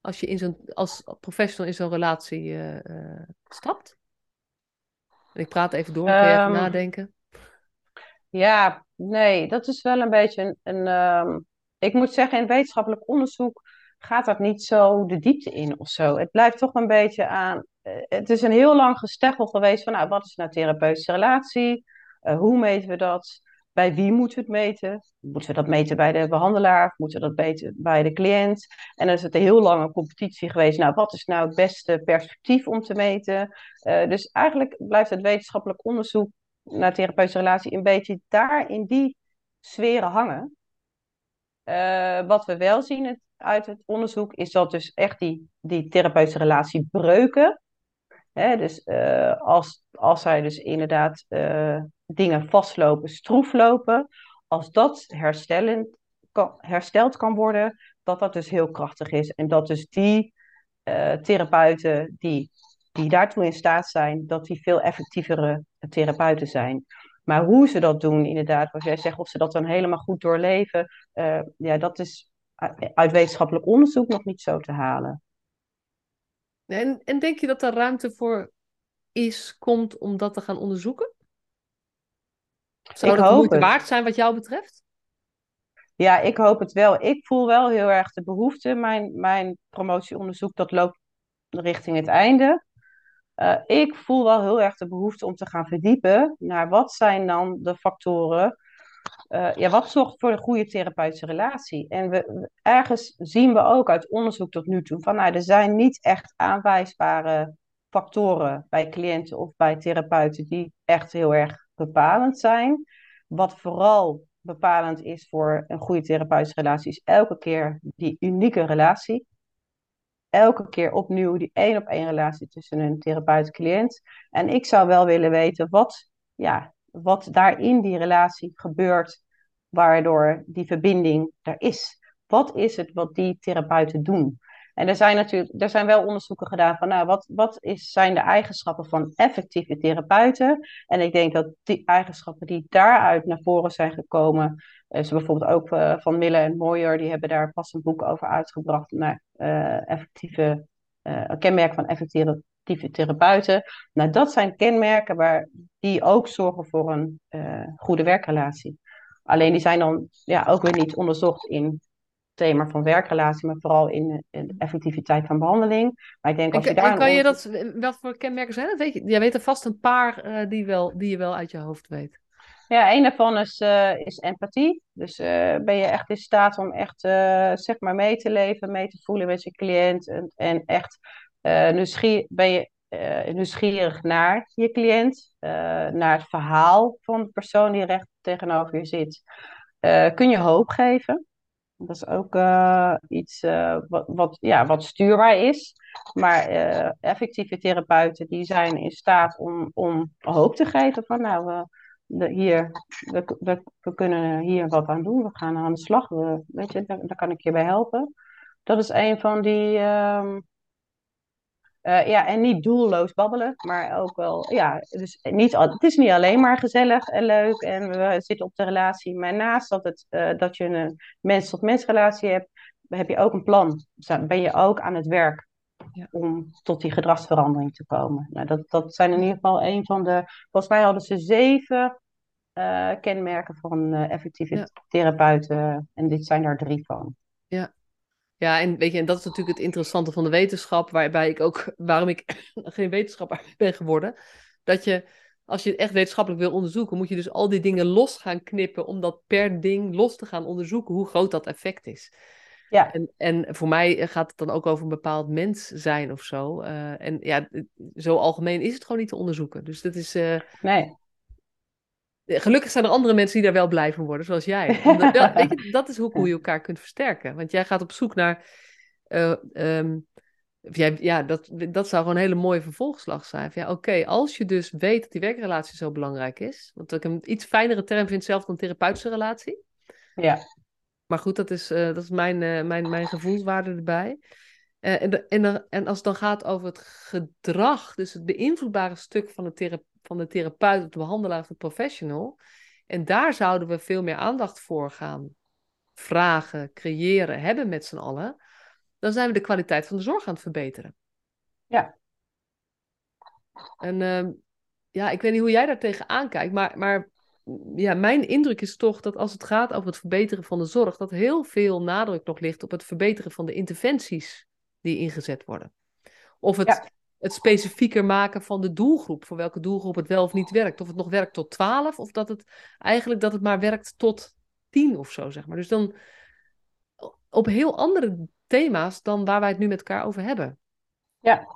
Als je in zo'n, als professional in zo'n relatie uh, uh, stapt? En ik praat even door, kun je um, even ehm, nadenken? Ja, nee, dat is wel een beetje een. een um, ik moet zeggen, in wetenschappelijk onderzoek gaat dat niet zo de diepte in of zo. Het blijft toch een beetje aan eh, het is een heel lang gesteggel geweest van, nou, wat is nou therapeutische relatie? Uh, hoe meten we dat? Bij wie moeten we het meten? Moeten we dat meten bij de behandelaar? Moeten we dat meten bij de cliënt? En dan is het een heel lange competitie geweest. Nou, wat is nou het beste perspectief om te meten? Uh, dus eigenlijk blijft het wetenschappelijk onderzoek naar therapeutische relatie een beetje daar in die sferen hangen. Wat we wel zien uit het onderzoek is dat dus echt die, die therapeutische relatie breuken Dus uh, als, als zij dus inderdaad uh, dingen vastlopen, stroef lopen, als dat herstellend kan, hersteld kan worden, dat dat dus heel krachtig is. En dat dus die uh, therapeuten die, die daartoe in staat zijn, dat die veel effectievere therapeuten zijn. Maar hoe ze dat doen, inderdaad, wat jij zegt, of ze dat dan helemaal goed doorleven, ja, dat is uit wetenschappelijk onderzoek nog niet zo te halen. En, en denk je dat er ruimte voor is, komt om dat te gaan onderzoeken? Zou ik dat moeite het. waard zijn wat jou betreft? Ja, ik hoop het wel. Ik voel wel heel erg de behoefte. Mijn, mijn promotieonderzoek dat loopt richting het einde. Uh, ik voel wel heel erg de behoefte om te gaan verdiepen naar wat zijn dan de factoren uh, ja, wat zorgt voor een goede therapeutische relatie? En we, ergens zien we ook uit onderzoek tot nu toe van nou, er zijn niet echt aanwijsbare factoren bij cliënten of bij therapeuten die echt heel erg bepalend zijn. Wat vooral bepalend is voor een goede therapeutische relatie is elke keer die unieke relatie. Elke keer opnieuw die één op één relatie tussen een therapeut en cliënt. En ik zou wel willen weten wat ja, wat daar in die relatie gebeurt, waardoor die verbinding er is. Wat is het wat die therapeuten doen? En er zijn natuurlijk er zijn wel onderzoeken gedaan van, nou, wat, wat is, zijn de eigenschappen van effectieve therapeuten? En ik denk dat die eigenschappen die daaruit naar voren zijn gekomen, is bijvoorbeeld ook uh, van Mille en Moyer, die hebben daar pas een boek over uitgebracht naar uh, effectieve, kenmerk van effectieve therapeuten. Nou, dat zijn kenmerken waar, die ook zorgen voor een goede werkrelatie. Alleen die zijn dan ja, ook weer niet onderzocht in het thema van werkrelatie, maar vooral in de effectiviteit van behandeling. Maar ik denk als je daar. kan je dat, wat voor kenmerken zijn dat? Weet je, jij weet er vast een paar uh, die, wel, die je wel uit je hoofd weet. Ja, een daarvan is, uh, is empathie. Dus uh, ben je echt in staat om echt zeg maar mee te leven, mee te voelen met je cliënt. En, en echt nieuwsgierig, ben je nieuwsgierig naar je cliënt, naar het verhaal van de persoon die recht tegenover je zit. kun je hoop geven. Dat is ook iets wat, wat, ja, wat stuurbaar is. Maar effectieve therapeuten die zijn in staat om, om hoop te geven van nou de, hier, we, we, kunnen hier wat aan doen, we gaan aan de slag, we, weet je, daar, kan ik je bij helpen. Dat is een van die, um, uh, ja, en niet doelloos babbelen, maar ook wel, ja, dus niet, het is niet alleen maar gezellig en leuk en we zitten op de relatie, maar naast dat, het, uh, dat je een mens-tot-mens relatie hebt, heb je ook een plan. Ben je ook aan het werk ja. om tot die gedragsverandering te komen. Nou, dat, dat zijn in ieder geval een van de. Volgens mij hadden ze zeven uh, kenmerken van effectieve ja. therapeuten. En dit zijn er drie van. Ja. Ja, en weet je, en dat is natuurlijk het interessante van de wetenschap, waarbij ik ook, waarom ik geen wetenschapper ben geworden. Dat je, als je het echt wetenschappelijk wil onderzoeken, moet je dus al die dingen los gaan knippen om dat per ding los te gaan onderzoeken, hoe groot dat effect is. Ja. En, en voor mij gaat het dan ook over een bepaald mens zijn of zo. Uh, en ja, zo algemeen is het gewoon niet te onderzoeken. Dus dat is. Uh, nee. Gelukkig zijn er andere mensen die daar wel blij van worden, zoals jij. dat, weet je, dat is ook hoe je elkaar kunt versterken. Want jij gaat op zoek naar. Uh, um, jij, ja, dat, dat zou gewoon een hele mooie vervolgslag zijn. Ja, oké, als je dus weet dat die werkrelatie zo belangrijk is. Want ik een iets fijnere term vind zelf dan therapeutische relatie. Ja. Maar goed, dat is, uh, dat is mijn, uh, mijn, mijn gevoelswaarde erbij. Uh, en, en, en als het dan gaat over het gedrag, dus het beïnvloedbare stuk van de, thera van de therapeut of de behandelaar of de professional. En daar zouden we veel meer aandacht voor gaan vragen, creëren, hebben met z'n allen. Dan zijn we de kwaliteit van de zorg aan het verbeteren. Ja. En ehm, ja, ik weet niet hoe jij daar tegenaan kijkt, maar, maar ja, mijn indruk is toch dat als het gaat over het verbeteren van de zorg, dat heel veel nadruk nog ligt op het verbeteren van de interventies die ingezet worden. Of het, het specifieker maken van de doelgroep, voor welke doelgroep het wel of niet werkt. Of het nog werkt tot 12, of dat het eigenlijk dat het maar werkt tot 10 of zo, zeg maar. Dus dan op heel andere thema's dan waar wij het nu met elkaar over hebben. Ja,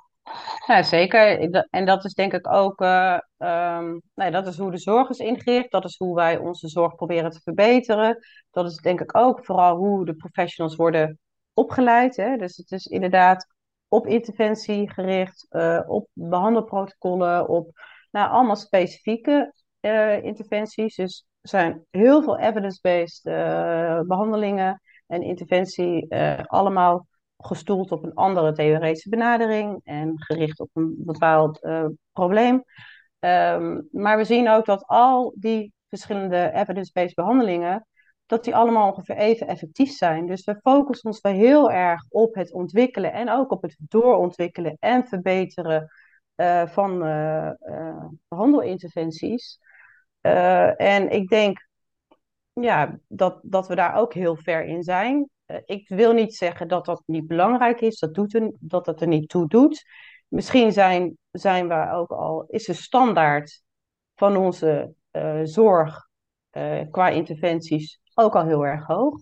ja, zeker. En dat is denk ik ook, uh, um, nee, dat is hoe de zorg is ingericht. Dat is hoe wij onze zorg proberen te verbeteren. Dat is denk ik ook vooral hoe de professionals worden opgeleid. Hè? Dus het is inderdaad op interventie gericht, uh, op behandelprotocollen, op nou, allemaal specifieke uh, interventies. Dus er zijn heel veel evidence-based behandelingen en interventie, allemaal gestoeld op een andere theoretische benadering en gericht op een bepaald probleem. Um, maar we zien ook dat al die verschillende evidence-based behandelingen, dat die allemaal ongeveer even effectief zijn. Dus we focussen ons wel heel erg op het ontwikkelen en ook op het doorontwikkelen en verbeteren uh, van uh, behandelinterventies. en ik denk ja, dat, dat we daar ook heel ver in zijn. Eh, ik wil niet zeggen dat dat niet belangrijk is, dat, doet er, dat het er niet toe doet. Misschien zijn, zijn we ook al, is de standaard van onze zorg qua interventies ook al heel erg hoog.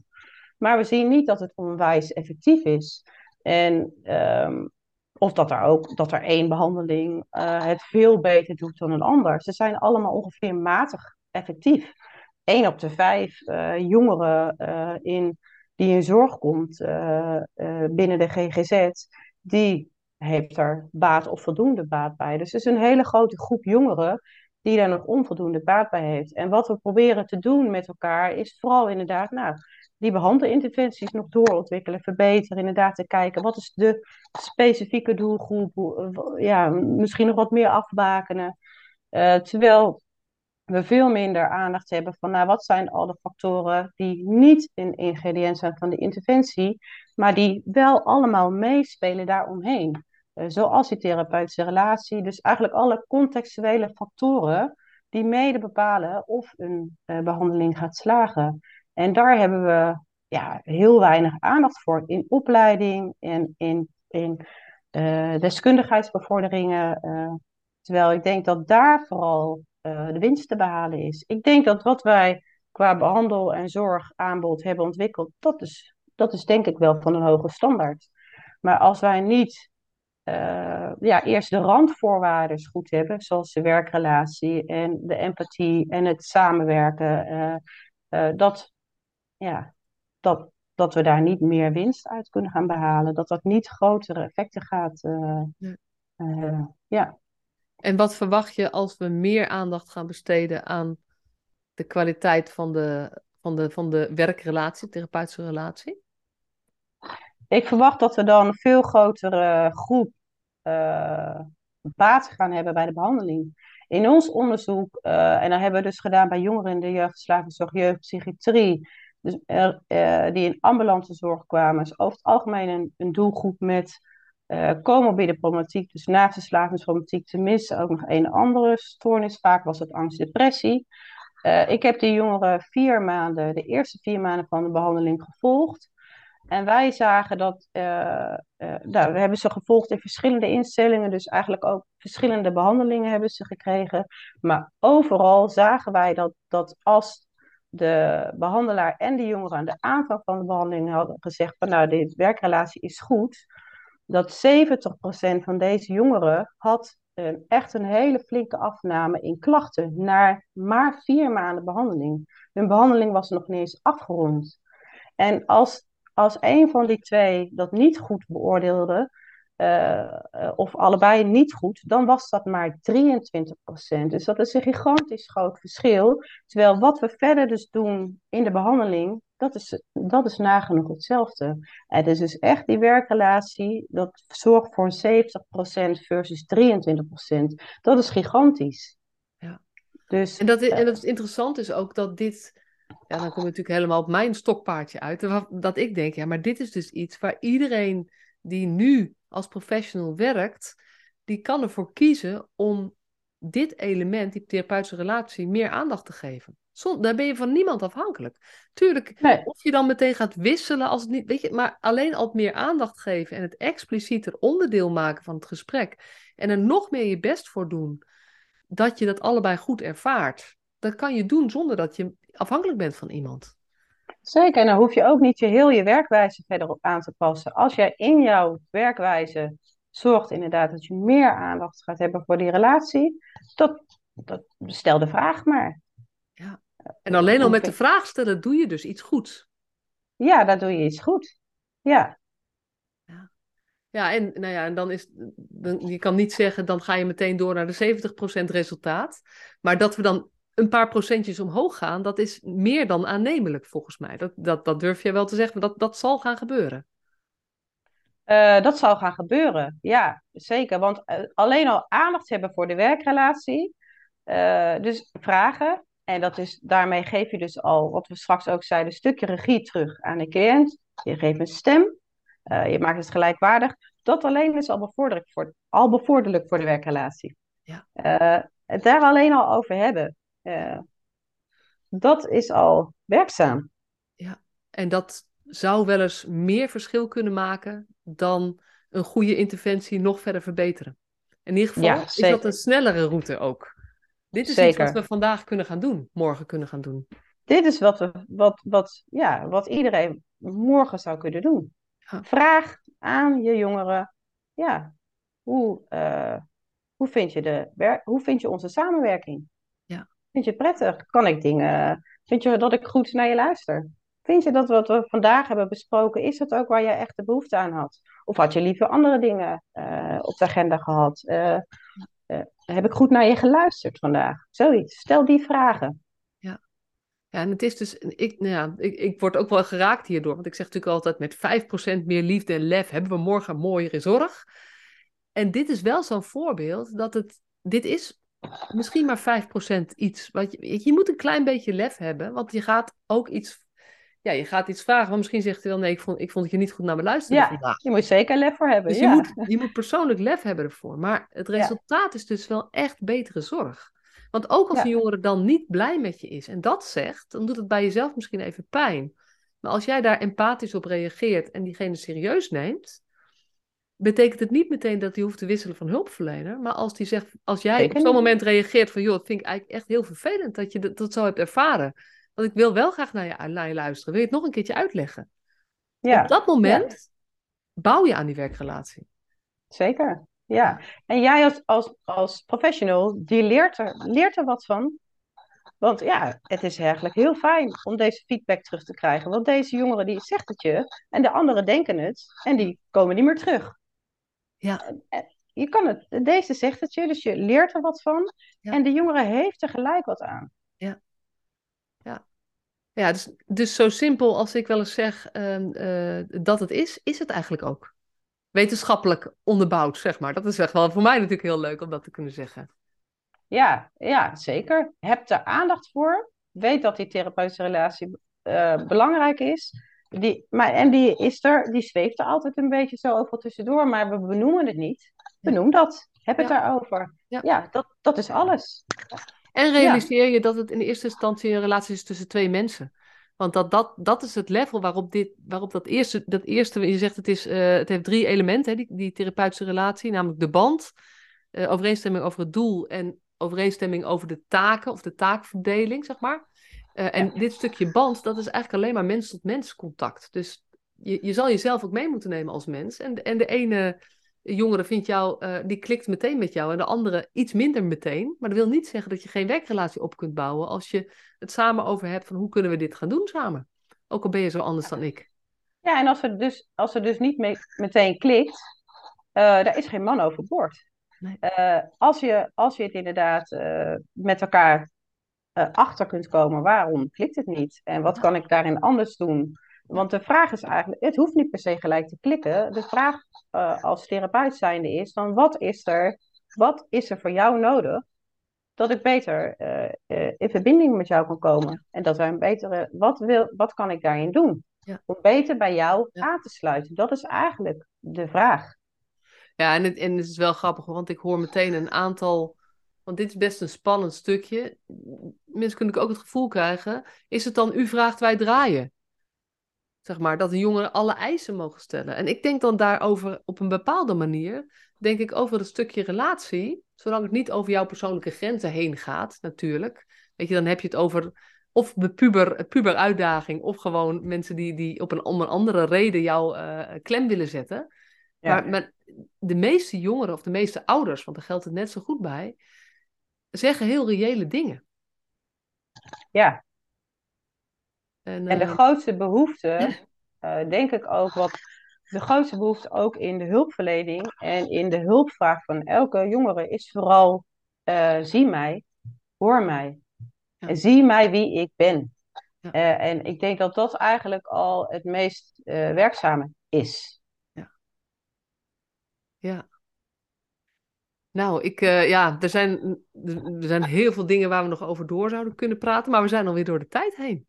Maar we zien niet dat het onwijs effectief is. En um, of dat er ook dat er één behandeling uh, het veel beter doet dan een ander. Ze zijn allemaal ongeveer matig effectief. Eén op de vijf jongeren in die in zorg komt binnen de GGZ, die heeft er baat of voldoende baat bij. Dus het is een hele grote groep jongeren die daar nog onvoldoende baat bij heeft. En wat we proberen te doen met elkaar is vooral inderdaad, nou, die behandelinterventies nog doorontwikkelen, verbeteren, inderdaad te kijken wat is de specifieke doelgroep, ja, misschien nog wat meer afbakenen. Uh, terwijl we veel minder aandacht hebben van nou, wat zijn alle factoren die niet een ingrediënt zijn van de interventie, maar die wel allemaal meespelen daaromheen. Zoals die therapeutische relatie. Dus eigenlijk alle contextuele factoren die mede bepalen of een behandeling gaat slagen. En daar hebben we ja, heel weinig aandacht voor in opleiding en in, in deskundigheidsbevorderingen. terwijl ik denk dat daar vooral de winst te behalen is. Ik denk dat wat wij qua behandel- en zorgaanbod hebben ontwikkeld, dat is, dat is denk ik wel van een hoge standaard. Maar als wij niet uh, ja, eerst de randvoorwaarden goed hebben, zoals de werkrelatie en de empathie en het samenwerken, uh, uh, dat, ja, dat, dat we daar niet meer winst uit kunnen gaan behalen, dat dat niet grotere effecten gaat. Ja. ja. En wat verwacht je als we meer aandacht gaan besteden aan de kwaliteit van de, van de, van de werkrelatie, therapeutische relatie? Ik verwacht dat we dan een veel grotere groep uh, baat gaan hebben bij de behandeling. In ons onderzoek, uh, en dat hebben we dus gedaan bij jongeren in de jeugdverslavingszorg, jeugdpsychiatrie, dus, uh, die in ambulante zorg kwamen, is over het algemeen een, doelgroep met comorbide problematiek, dus naast de slavingsproblematiek tenminste ook nog een andere stoornis. Vaak was het angst-depressie. ik heb die jongeren vier maanden, de eerste vier maanden van de behandeling gevolgd. En wij zagen dat, uh, uh, nou, we hebben ze gevolgd in verschillende instellingen, dus eigenlijk ook verschillende behandelingen hebben ze gekregen. Maar overal zagen wij dat, dat als de behandelaar en de jongeren aan de aanvang van de behandeling hadden gezegd van nou, de werkrelatie is goed, dat 70% van deze jongeren had een, echt een hele flinke afname in klachten na maar vier maanden behandeling. Hun behandeling was nog niet eens afgerond. En als als een van die twee dat niet goed beoordeelde, uh, of allebei niet goed, dan was dat maar 23%. Dus dat is een gigantisch groot verschil. Terwijl wat we verder dus doen in de behandeling, dat is, dat is nagenoeg hetzelfde. En dus, dus echt die werkrelatie, dat zorgt voor 70% versus 23%. Dat is gigantisch. Ja. Dus, en, dat is, en dat is interessant is ook dat dit ja, dan kom je natuurlijk helemaal op mijn stokpaardje uit. Dat ik denk, ja, maar dit is dus iets waar iedereen die nu als professional werkt, die kan ervoor kiezen om dit element, die therapeutische relatie, meer aandacht te geven. Zon, daar ben je van niemand afhankelijk. Tuurlijk, of je dan meteen gaat wisselen als het niet, weet je, maar alleen al meer aandacht geven en het explicieter onderdeel maken van het gesprek en er nog meer je best voor doen, dat je dat allebei goed ervaart. Dat kan je doen zonder dat je afhankelijk bent van iemand. Zeker, en dan hoef je ook niet je heel je werkwijze verder op aan te passen. Als jij in jouw werkwijze zorgt inderdaad dat je meer aandacht gaat hebben voor die relatie, dat, dat stel de vraag maar. Ja. En alleen al met de vraag stellen doe je dus iets goed. Ja, daar doe je iets goed. Ja. Ja, ja en, nou ja, en dan is, dan, je kan niet zeggen, dan ga je meteen door naar de 70% resultaat. Maar dat we dan een paar procentjes omhoog gaan, dat is meer dan aannemelijk volgens mij. Dat, dat, dat durf je wel te zeggen, maar dat, dat zal gaan gebeuren. Uh, dat zal gaan gebeuren, ja, zeker. Want uh, alleen al aandacht hebben voor de werkrelatie, uh, dus vragen. En dat is, daarmee geef je dus al, wat we straks ook zeiden, een stukje regie terug aan de cliënt. Je geeft een stem, je maakt het gelijkwaardig. Dat alleen is al bevorderlijk voor, al bevorderlijk voor de werkrelatie. Ja. het daar alleen al over hebben. Uh, dat is al werkzaam. Ja, en dat zou wel eens meer verschil kunnen maken dan een goede interventie nog verder verbeteren. In ieder geval is dat een snellere route ook. Dit is iets wat we vandaag kunnen gaan doen, morgen kunnen gaan doen. Dit is wat, we, wat, wat, ja, wat iedereen morgen zou kunnen doen. Vraag aan je jongeren, ja, hoe, uh, hoe, vind je de, hoe vind je onze samenwerking? Vind je het prettig? Kan ik dingen... Vind je dat ik goed naar je luister? Vind je dat wat we vandaag hebben besproken, is het ook waar je echt de behoefte aan had? Of had je liever andere dingen uh, op de agenda gehad? Uh, uh, heb ik goed naar je geluisterd vandaag? Zoiets. Stel die vragen. Ja, ja en het is dus, ik, nou ja, ik, ik word ook wel geraakt hierdoor. Want ik zeg natuurlijk altijd: met 5% meer liefde en lef hebben we morgen mooiere zorg. En dit is wel zo'n voorbeeld dat het, dit is misschien maar 5% iets. Wat je, je moet een klein beetje lef hebben, want je gaat ook iets. ja, je gaat iets vragen, maar misschien zegt hij wel nee, ik vond, ik vond dat je niet goed naar me luisterde Ja, vandaag. je moet zeker lef voor hebben. Dus je, moet, je moet persoonlijk lef hebben ervoor. Maar het resultaat is dus wel echt betere zorg. Want ook als een jongere dan niet blij met je is en dat zegt, dan doet het bij jezelf misschien even pijn. Maar als jij daar empathisch op reageert en diegene serieus neemt, betekent het niet meteen dat hij hoeft te wisselen van hulpverlener. Maar als, die zegt, als jij op zo'n moment reageert van, joh, dat vind ik eigenlijk echt heel vervelend dat je dat, dat zo hebt ervaren. Want ik wil wel graag naar je, naar je luisteren. Wil je het nog een keertje uitleggen? ja, Op dat moment bouw je aan die werkrelatie. zeker. Ja. En jij als, als, als professional, die leert er, leert er wat van. Want ja, het is eigenlijk heel fijn om deze feedback terug te krijgen. Want deze jongere die zegt het je en de anderen denken het en die komen niet meer terug. Ja. Je kan het, deze zegt het je, dus je leert er wat van. Ja. En de jongere heeft er gelijk wat aan. Ja, dus, dus zo simpel als ik wel eens zeg ehm, eh, dat het is, is het eigenlijk ook. Wetenschappelijk onderbouwd, zeg maar. Dat is echt wel voor mij natuurlijk heel leuk om dat te kunnen zeggen. Ja, ja, zeker. Heb er aandacht voor. Weet dat die therapeutische relatie eh, belangrijk is. Die, maar, en die is er, die zweeft er altijd een beetje zo over tussendoor, maar we benoemen het niet. Benoem dat. Heb het daarover. Ja. Ja, dat, dat is alles. En realiseer je dat het in eerste instantie een relatie is tussen twee mensen. Want dat, dat, dat is het level waarop, dit, waarop dat, eerste, dat eerste, je zegt het, is, eh, het heeft drie elementen, hè, die, die therapeutische relatie, namelijk de band, eh, overeenstemming over het doel en overeenstemming over de taken of de taakverdeling, zeg maar. Eh, en Ja. dit stukje band, dat is eigenlijk alleen maar mens-tot-mens contact. Dus je, je zal jezelf ook mee moeten nemen als mens. En, de- en de ene jongere vindt jou, eh, die klikt meteen met jou en de andere iets minder meteen. Maar dat wil niet zeggen dat je geen werkrelatie op kunt bouwen als je het samen over hebt van hoe kunnen we dit gaan doen samen. Ook al ben je zo anders dan ik. Ja, en als er dus, als er dus niet mee, meteen klikt, eh, daar is geen man overboord. Nee. Als, je, als je het inderdaad met elkaar eh, achter kunt komen, waarom klikt het niet? En wat kan ik daarin anders doen? Want de vraag is eigenlijk, het hoeft niet per se gelijk te klikken. De vraag eh, als therapeut zijnde is dan, wat is er, wat is er voor jou nodig dat ik beter eh, in verbinding met jou kan komen? En dat wij een betere, wat, wil, wat kan ik daarin doen? Ja. Om beter bij jou Ja. aan te sluiten. Dat is eigenlijk de vraag. Ja, en het, en het is wel grappig, want ik hoor meteen een aantal. Want dit is best een spannend stukje. Mensen kunnen ook het gevoel krijgen: is het dan u vraagt, wij draaien? Zeg maar, dat de jongeren alle eisen mogen stellen. En ik denk dan daarover op een bepaalde manier, denk ik over het stukje relatie, zolang het niet over jouw persoonlijke grenzen heen gaat, natuurlijk. Weet je, dan heb je het over of de puber, puber uitdaging, of gewoon mensen die, die op een, om een andere reden jou eh, klem willen zetten. Ja. Maar, maar de meeste jongeren of de meeste ouders, want daar geldt het net zo goed bij, zeggen heel reële dingen. Ja. En, En de eh, grootste behoefte, eh, denk ik ook, wat de grootste behoefte ook in de hulpverlening en in de hulpvraag van elke jongere is vooral eh, zie mij, hoor mij. Ja. En zie mij wie ik ben. Ja. En ik denk dat dat eigenlijk al het meest werkzame is. Ja. Nou, ik, eh, ja, er zijn, er zijn heel veel dingen waar we nog over door zouden kunnen praten, maar we zijn alweer door de tijd heen.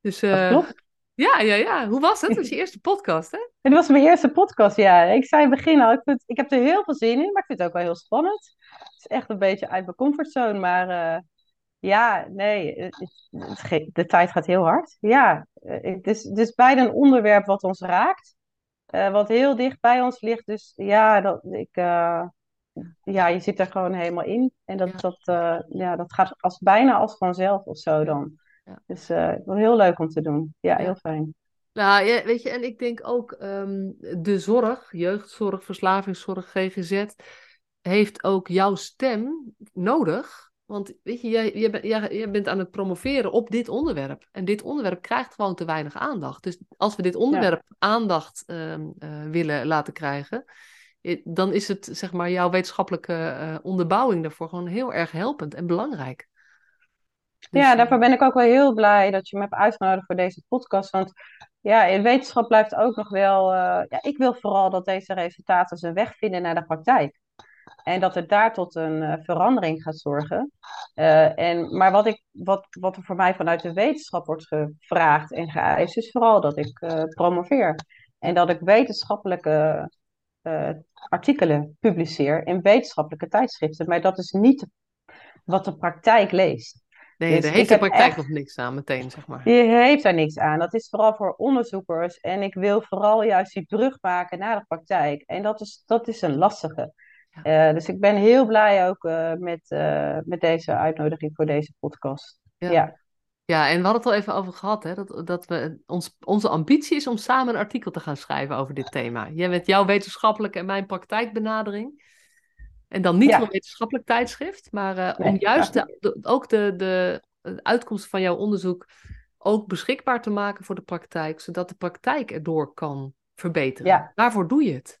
Dus eh, klopt. ja, ja, ja. Hoe was het? Het was je eerste podcast, hè? Dit was mijn eerste podcast, ja. Ik zei in het begin al, ik, vind, ik heb er heel veel zin in, maar ik vind het ook wel heel spannend. Het is echt een beetje uit mijn comfortzone, maar eh, ja, nee, het, het- het de tijd gaat heel hard. Ja, het is, het is bijna een onderwerp wat ons raakt, wat heel dicht bij ons ligt. Dus ja, dat, ik, ja je zit er gewoon helemaal in. En dat, Ja. dat, eh, ja, dat gaat als, bijna als vanzelf of zo dan. Ja. Dus eh, heel leuk om te doen. Ja, heel fijn. Nou, ja, weet je, en ik denk ook ehm, de zorg, jeugdzorg, verslavingszorg, GGZ, heeft ook jouw stem nodig. Want weet je, jij, jij, bent- jij, jij bent aan het promoveren op dit onderwerp. En dit onderwerp krijgt gewoon te weinig aandacht. Dus als we dit onderwerp aandacht ehm, eh, willen laten krijgen, dan is het, zeg maar, jouw wetenschappelijke eh, onderbouwing daarvoor gewoon heel erg helpend en belangrijk. Dus, Ja, eh, daarvoor ben ik ook wel heel blij dat je me hebt uitgenodigd voor deze podcast. Want ja, in wetenschap blijft ook nog wel. eh, ja, ik wil vooral dat deze resultaten zijn weg vinden naar de praktijk. En dat het daar tot een verandering gaat zorgen. en, maar wat, ik, wat, wat er voor mij vanuit de wetenschap wordt gevraagd en geëist, is vooral dat ik promoveer. En dat ik wetenschappelijke artikelen publiceer in wetenschappelijke tijdschriften. Maar dat is niet wat de praktijk leest. Nee, dus daar heeft de praktijk echt... nog niks aan meteen, zeg maar. Die heeft daar niks aan. Dat is vooral voor onderzoekers. En ik wil vooral juist die brug maken naar de praktijk. En dat is, dat is een lastige. Uh, dus ik ben heel blij ook uh, met, uh, met deze uitnodiging voor deze podcast. Ja. ja. Ja. en we hadden het al even over gehad, hè? Dat, dat we, ons, onze ambitie is om samen een artikel te gaan schrijven over dit thema. Jij met jouw wetenschappelijke en mijn praktijkbenadering. En dan niet ja. een wetenschappelijk tijdschrift, maar uh, om juist de, ook de, de, de uitkomsten van jouw onderzoek ook beschikbaar te maken voor de praktijk, zodat de praktijk erdoor kan verbeteren. Ja. Daarvoor doe je het.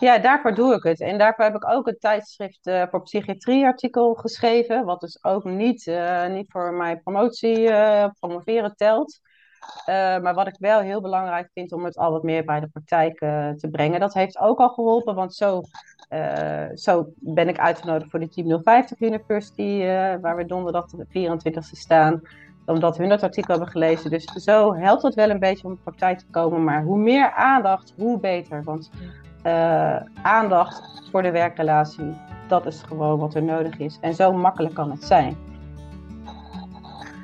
Ja, daarvoor doe ik het. En daarvoor heb ik ook een tijdschrift uh, voor psychiatrie artikel geschreven, wat dus ook niet, uh, niet voor mijn promotie, promoveren telt. maar wat ik wel heel belangrijk vind om het al wat meer bij de praktijk te brengen. Dat heeft ook al geholpen, want zo zo ben ik uitgenodigd voor de Team 050 University, waar we donderdag de 24e staan. Omdat hun dat artikel hebben gelezen. Dus zo helpt het wel een beetje om de praktijk te komen. Maar hoe meer aandacht, hoe beter. Want uh, aandacht voor de werkrelatie, dat is gewoon wat er nodig is. En zo makkelijk kan het zijn.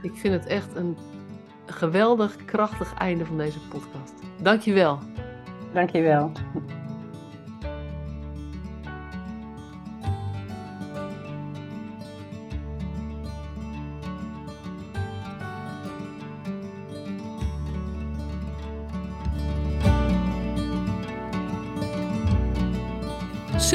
Ik vind het echt een geweldig, krachtig einde van deze podcast. Dankjewel. Dankjewel.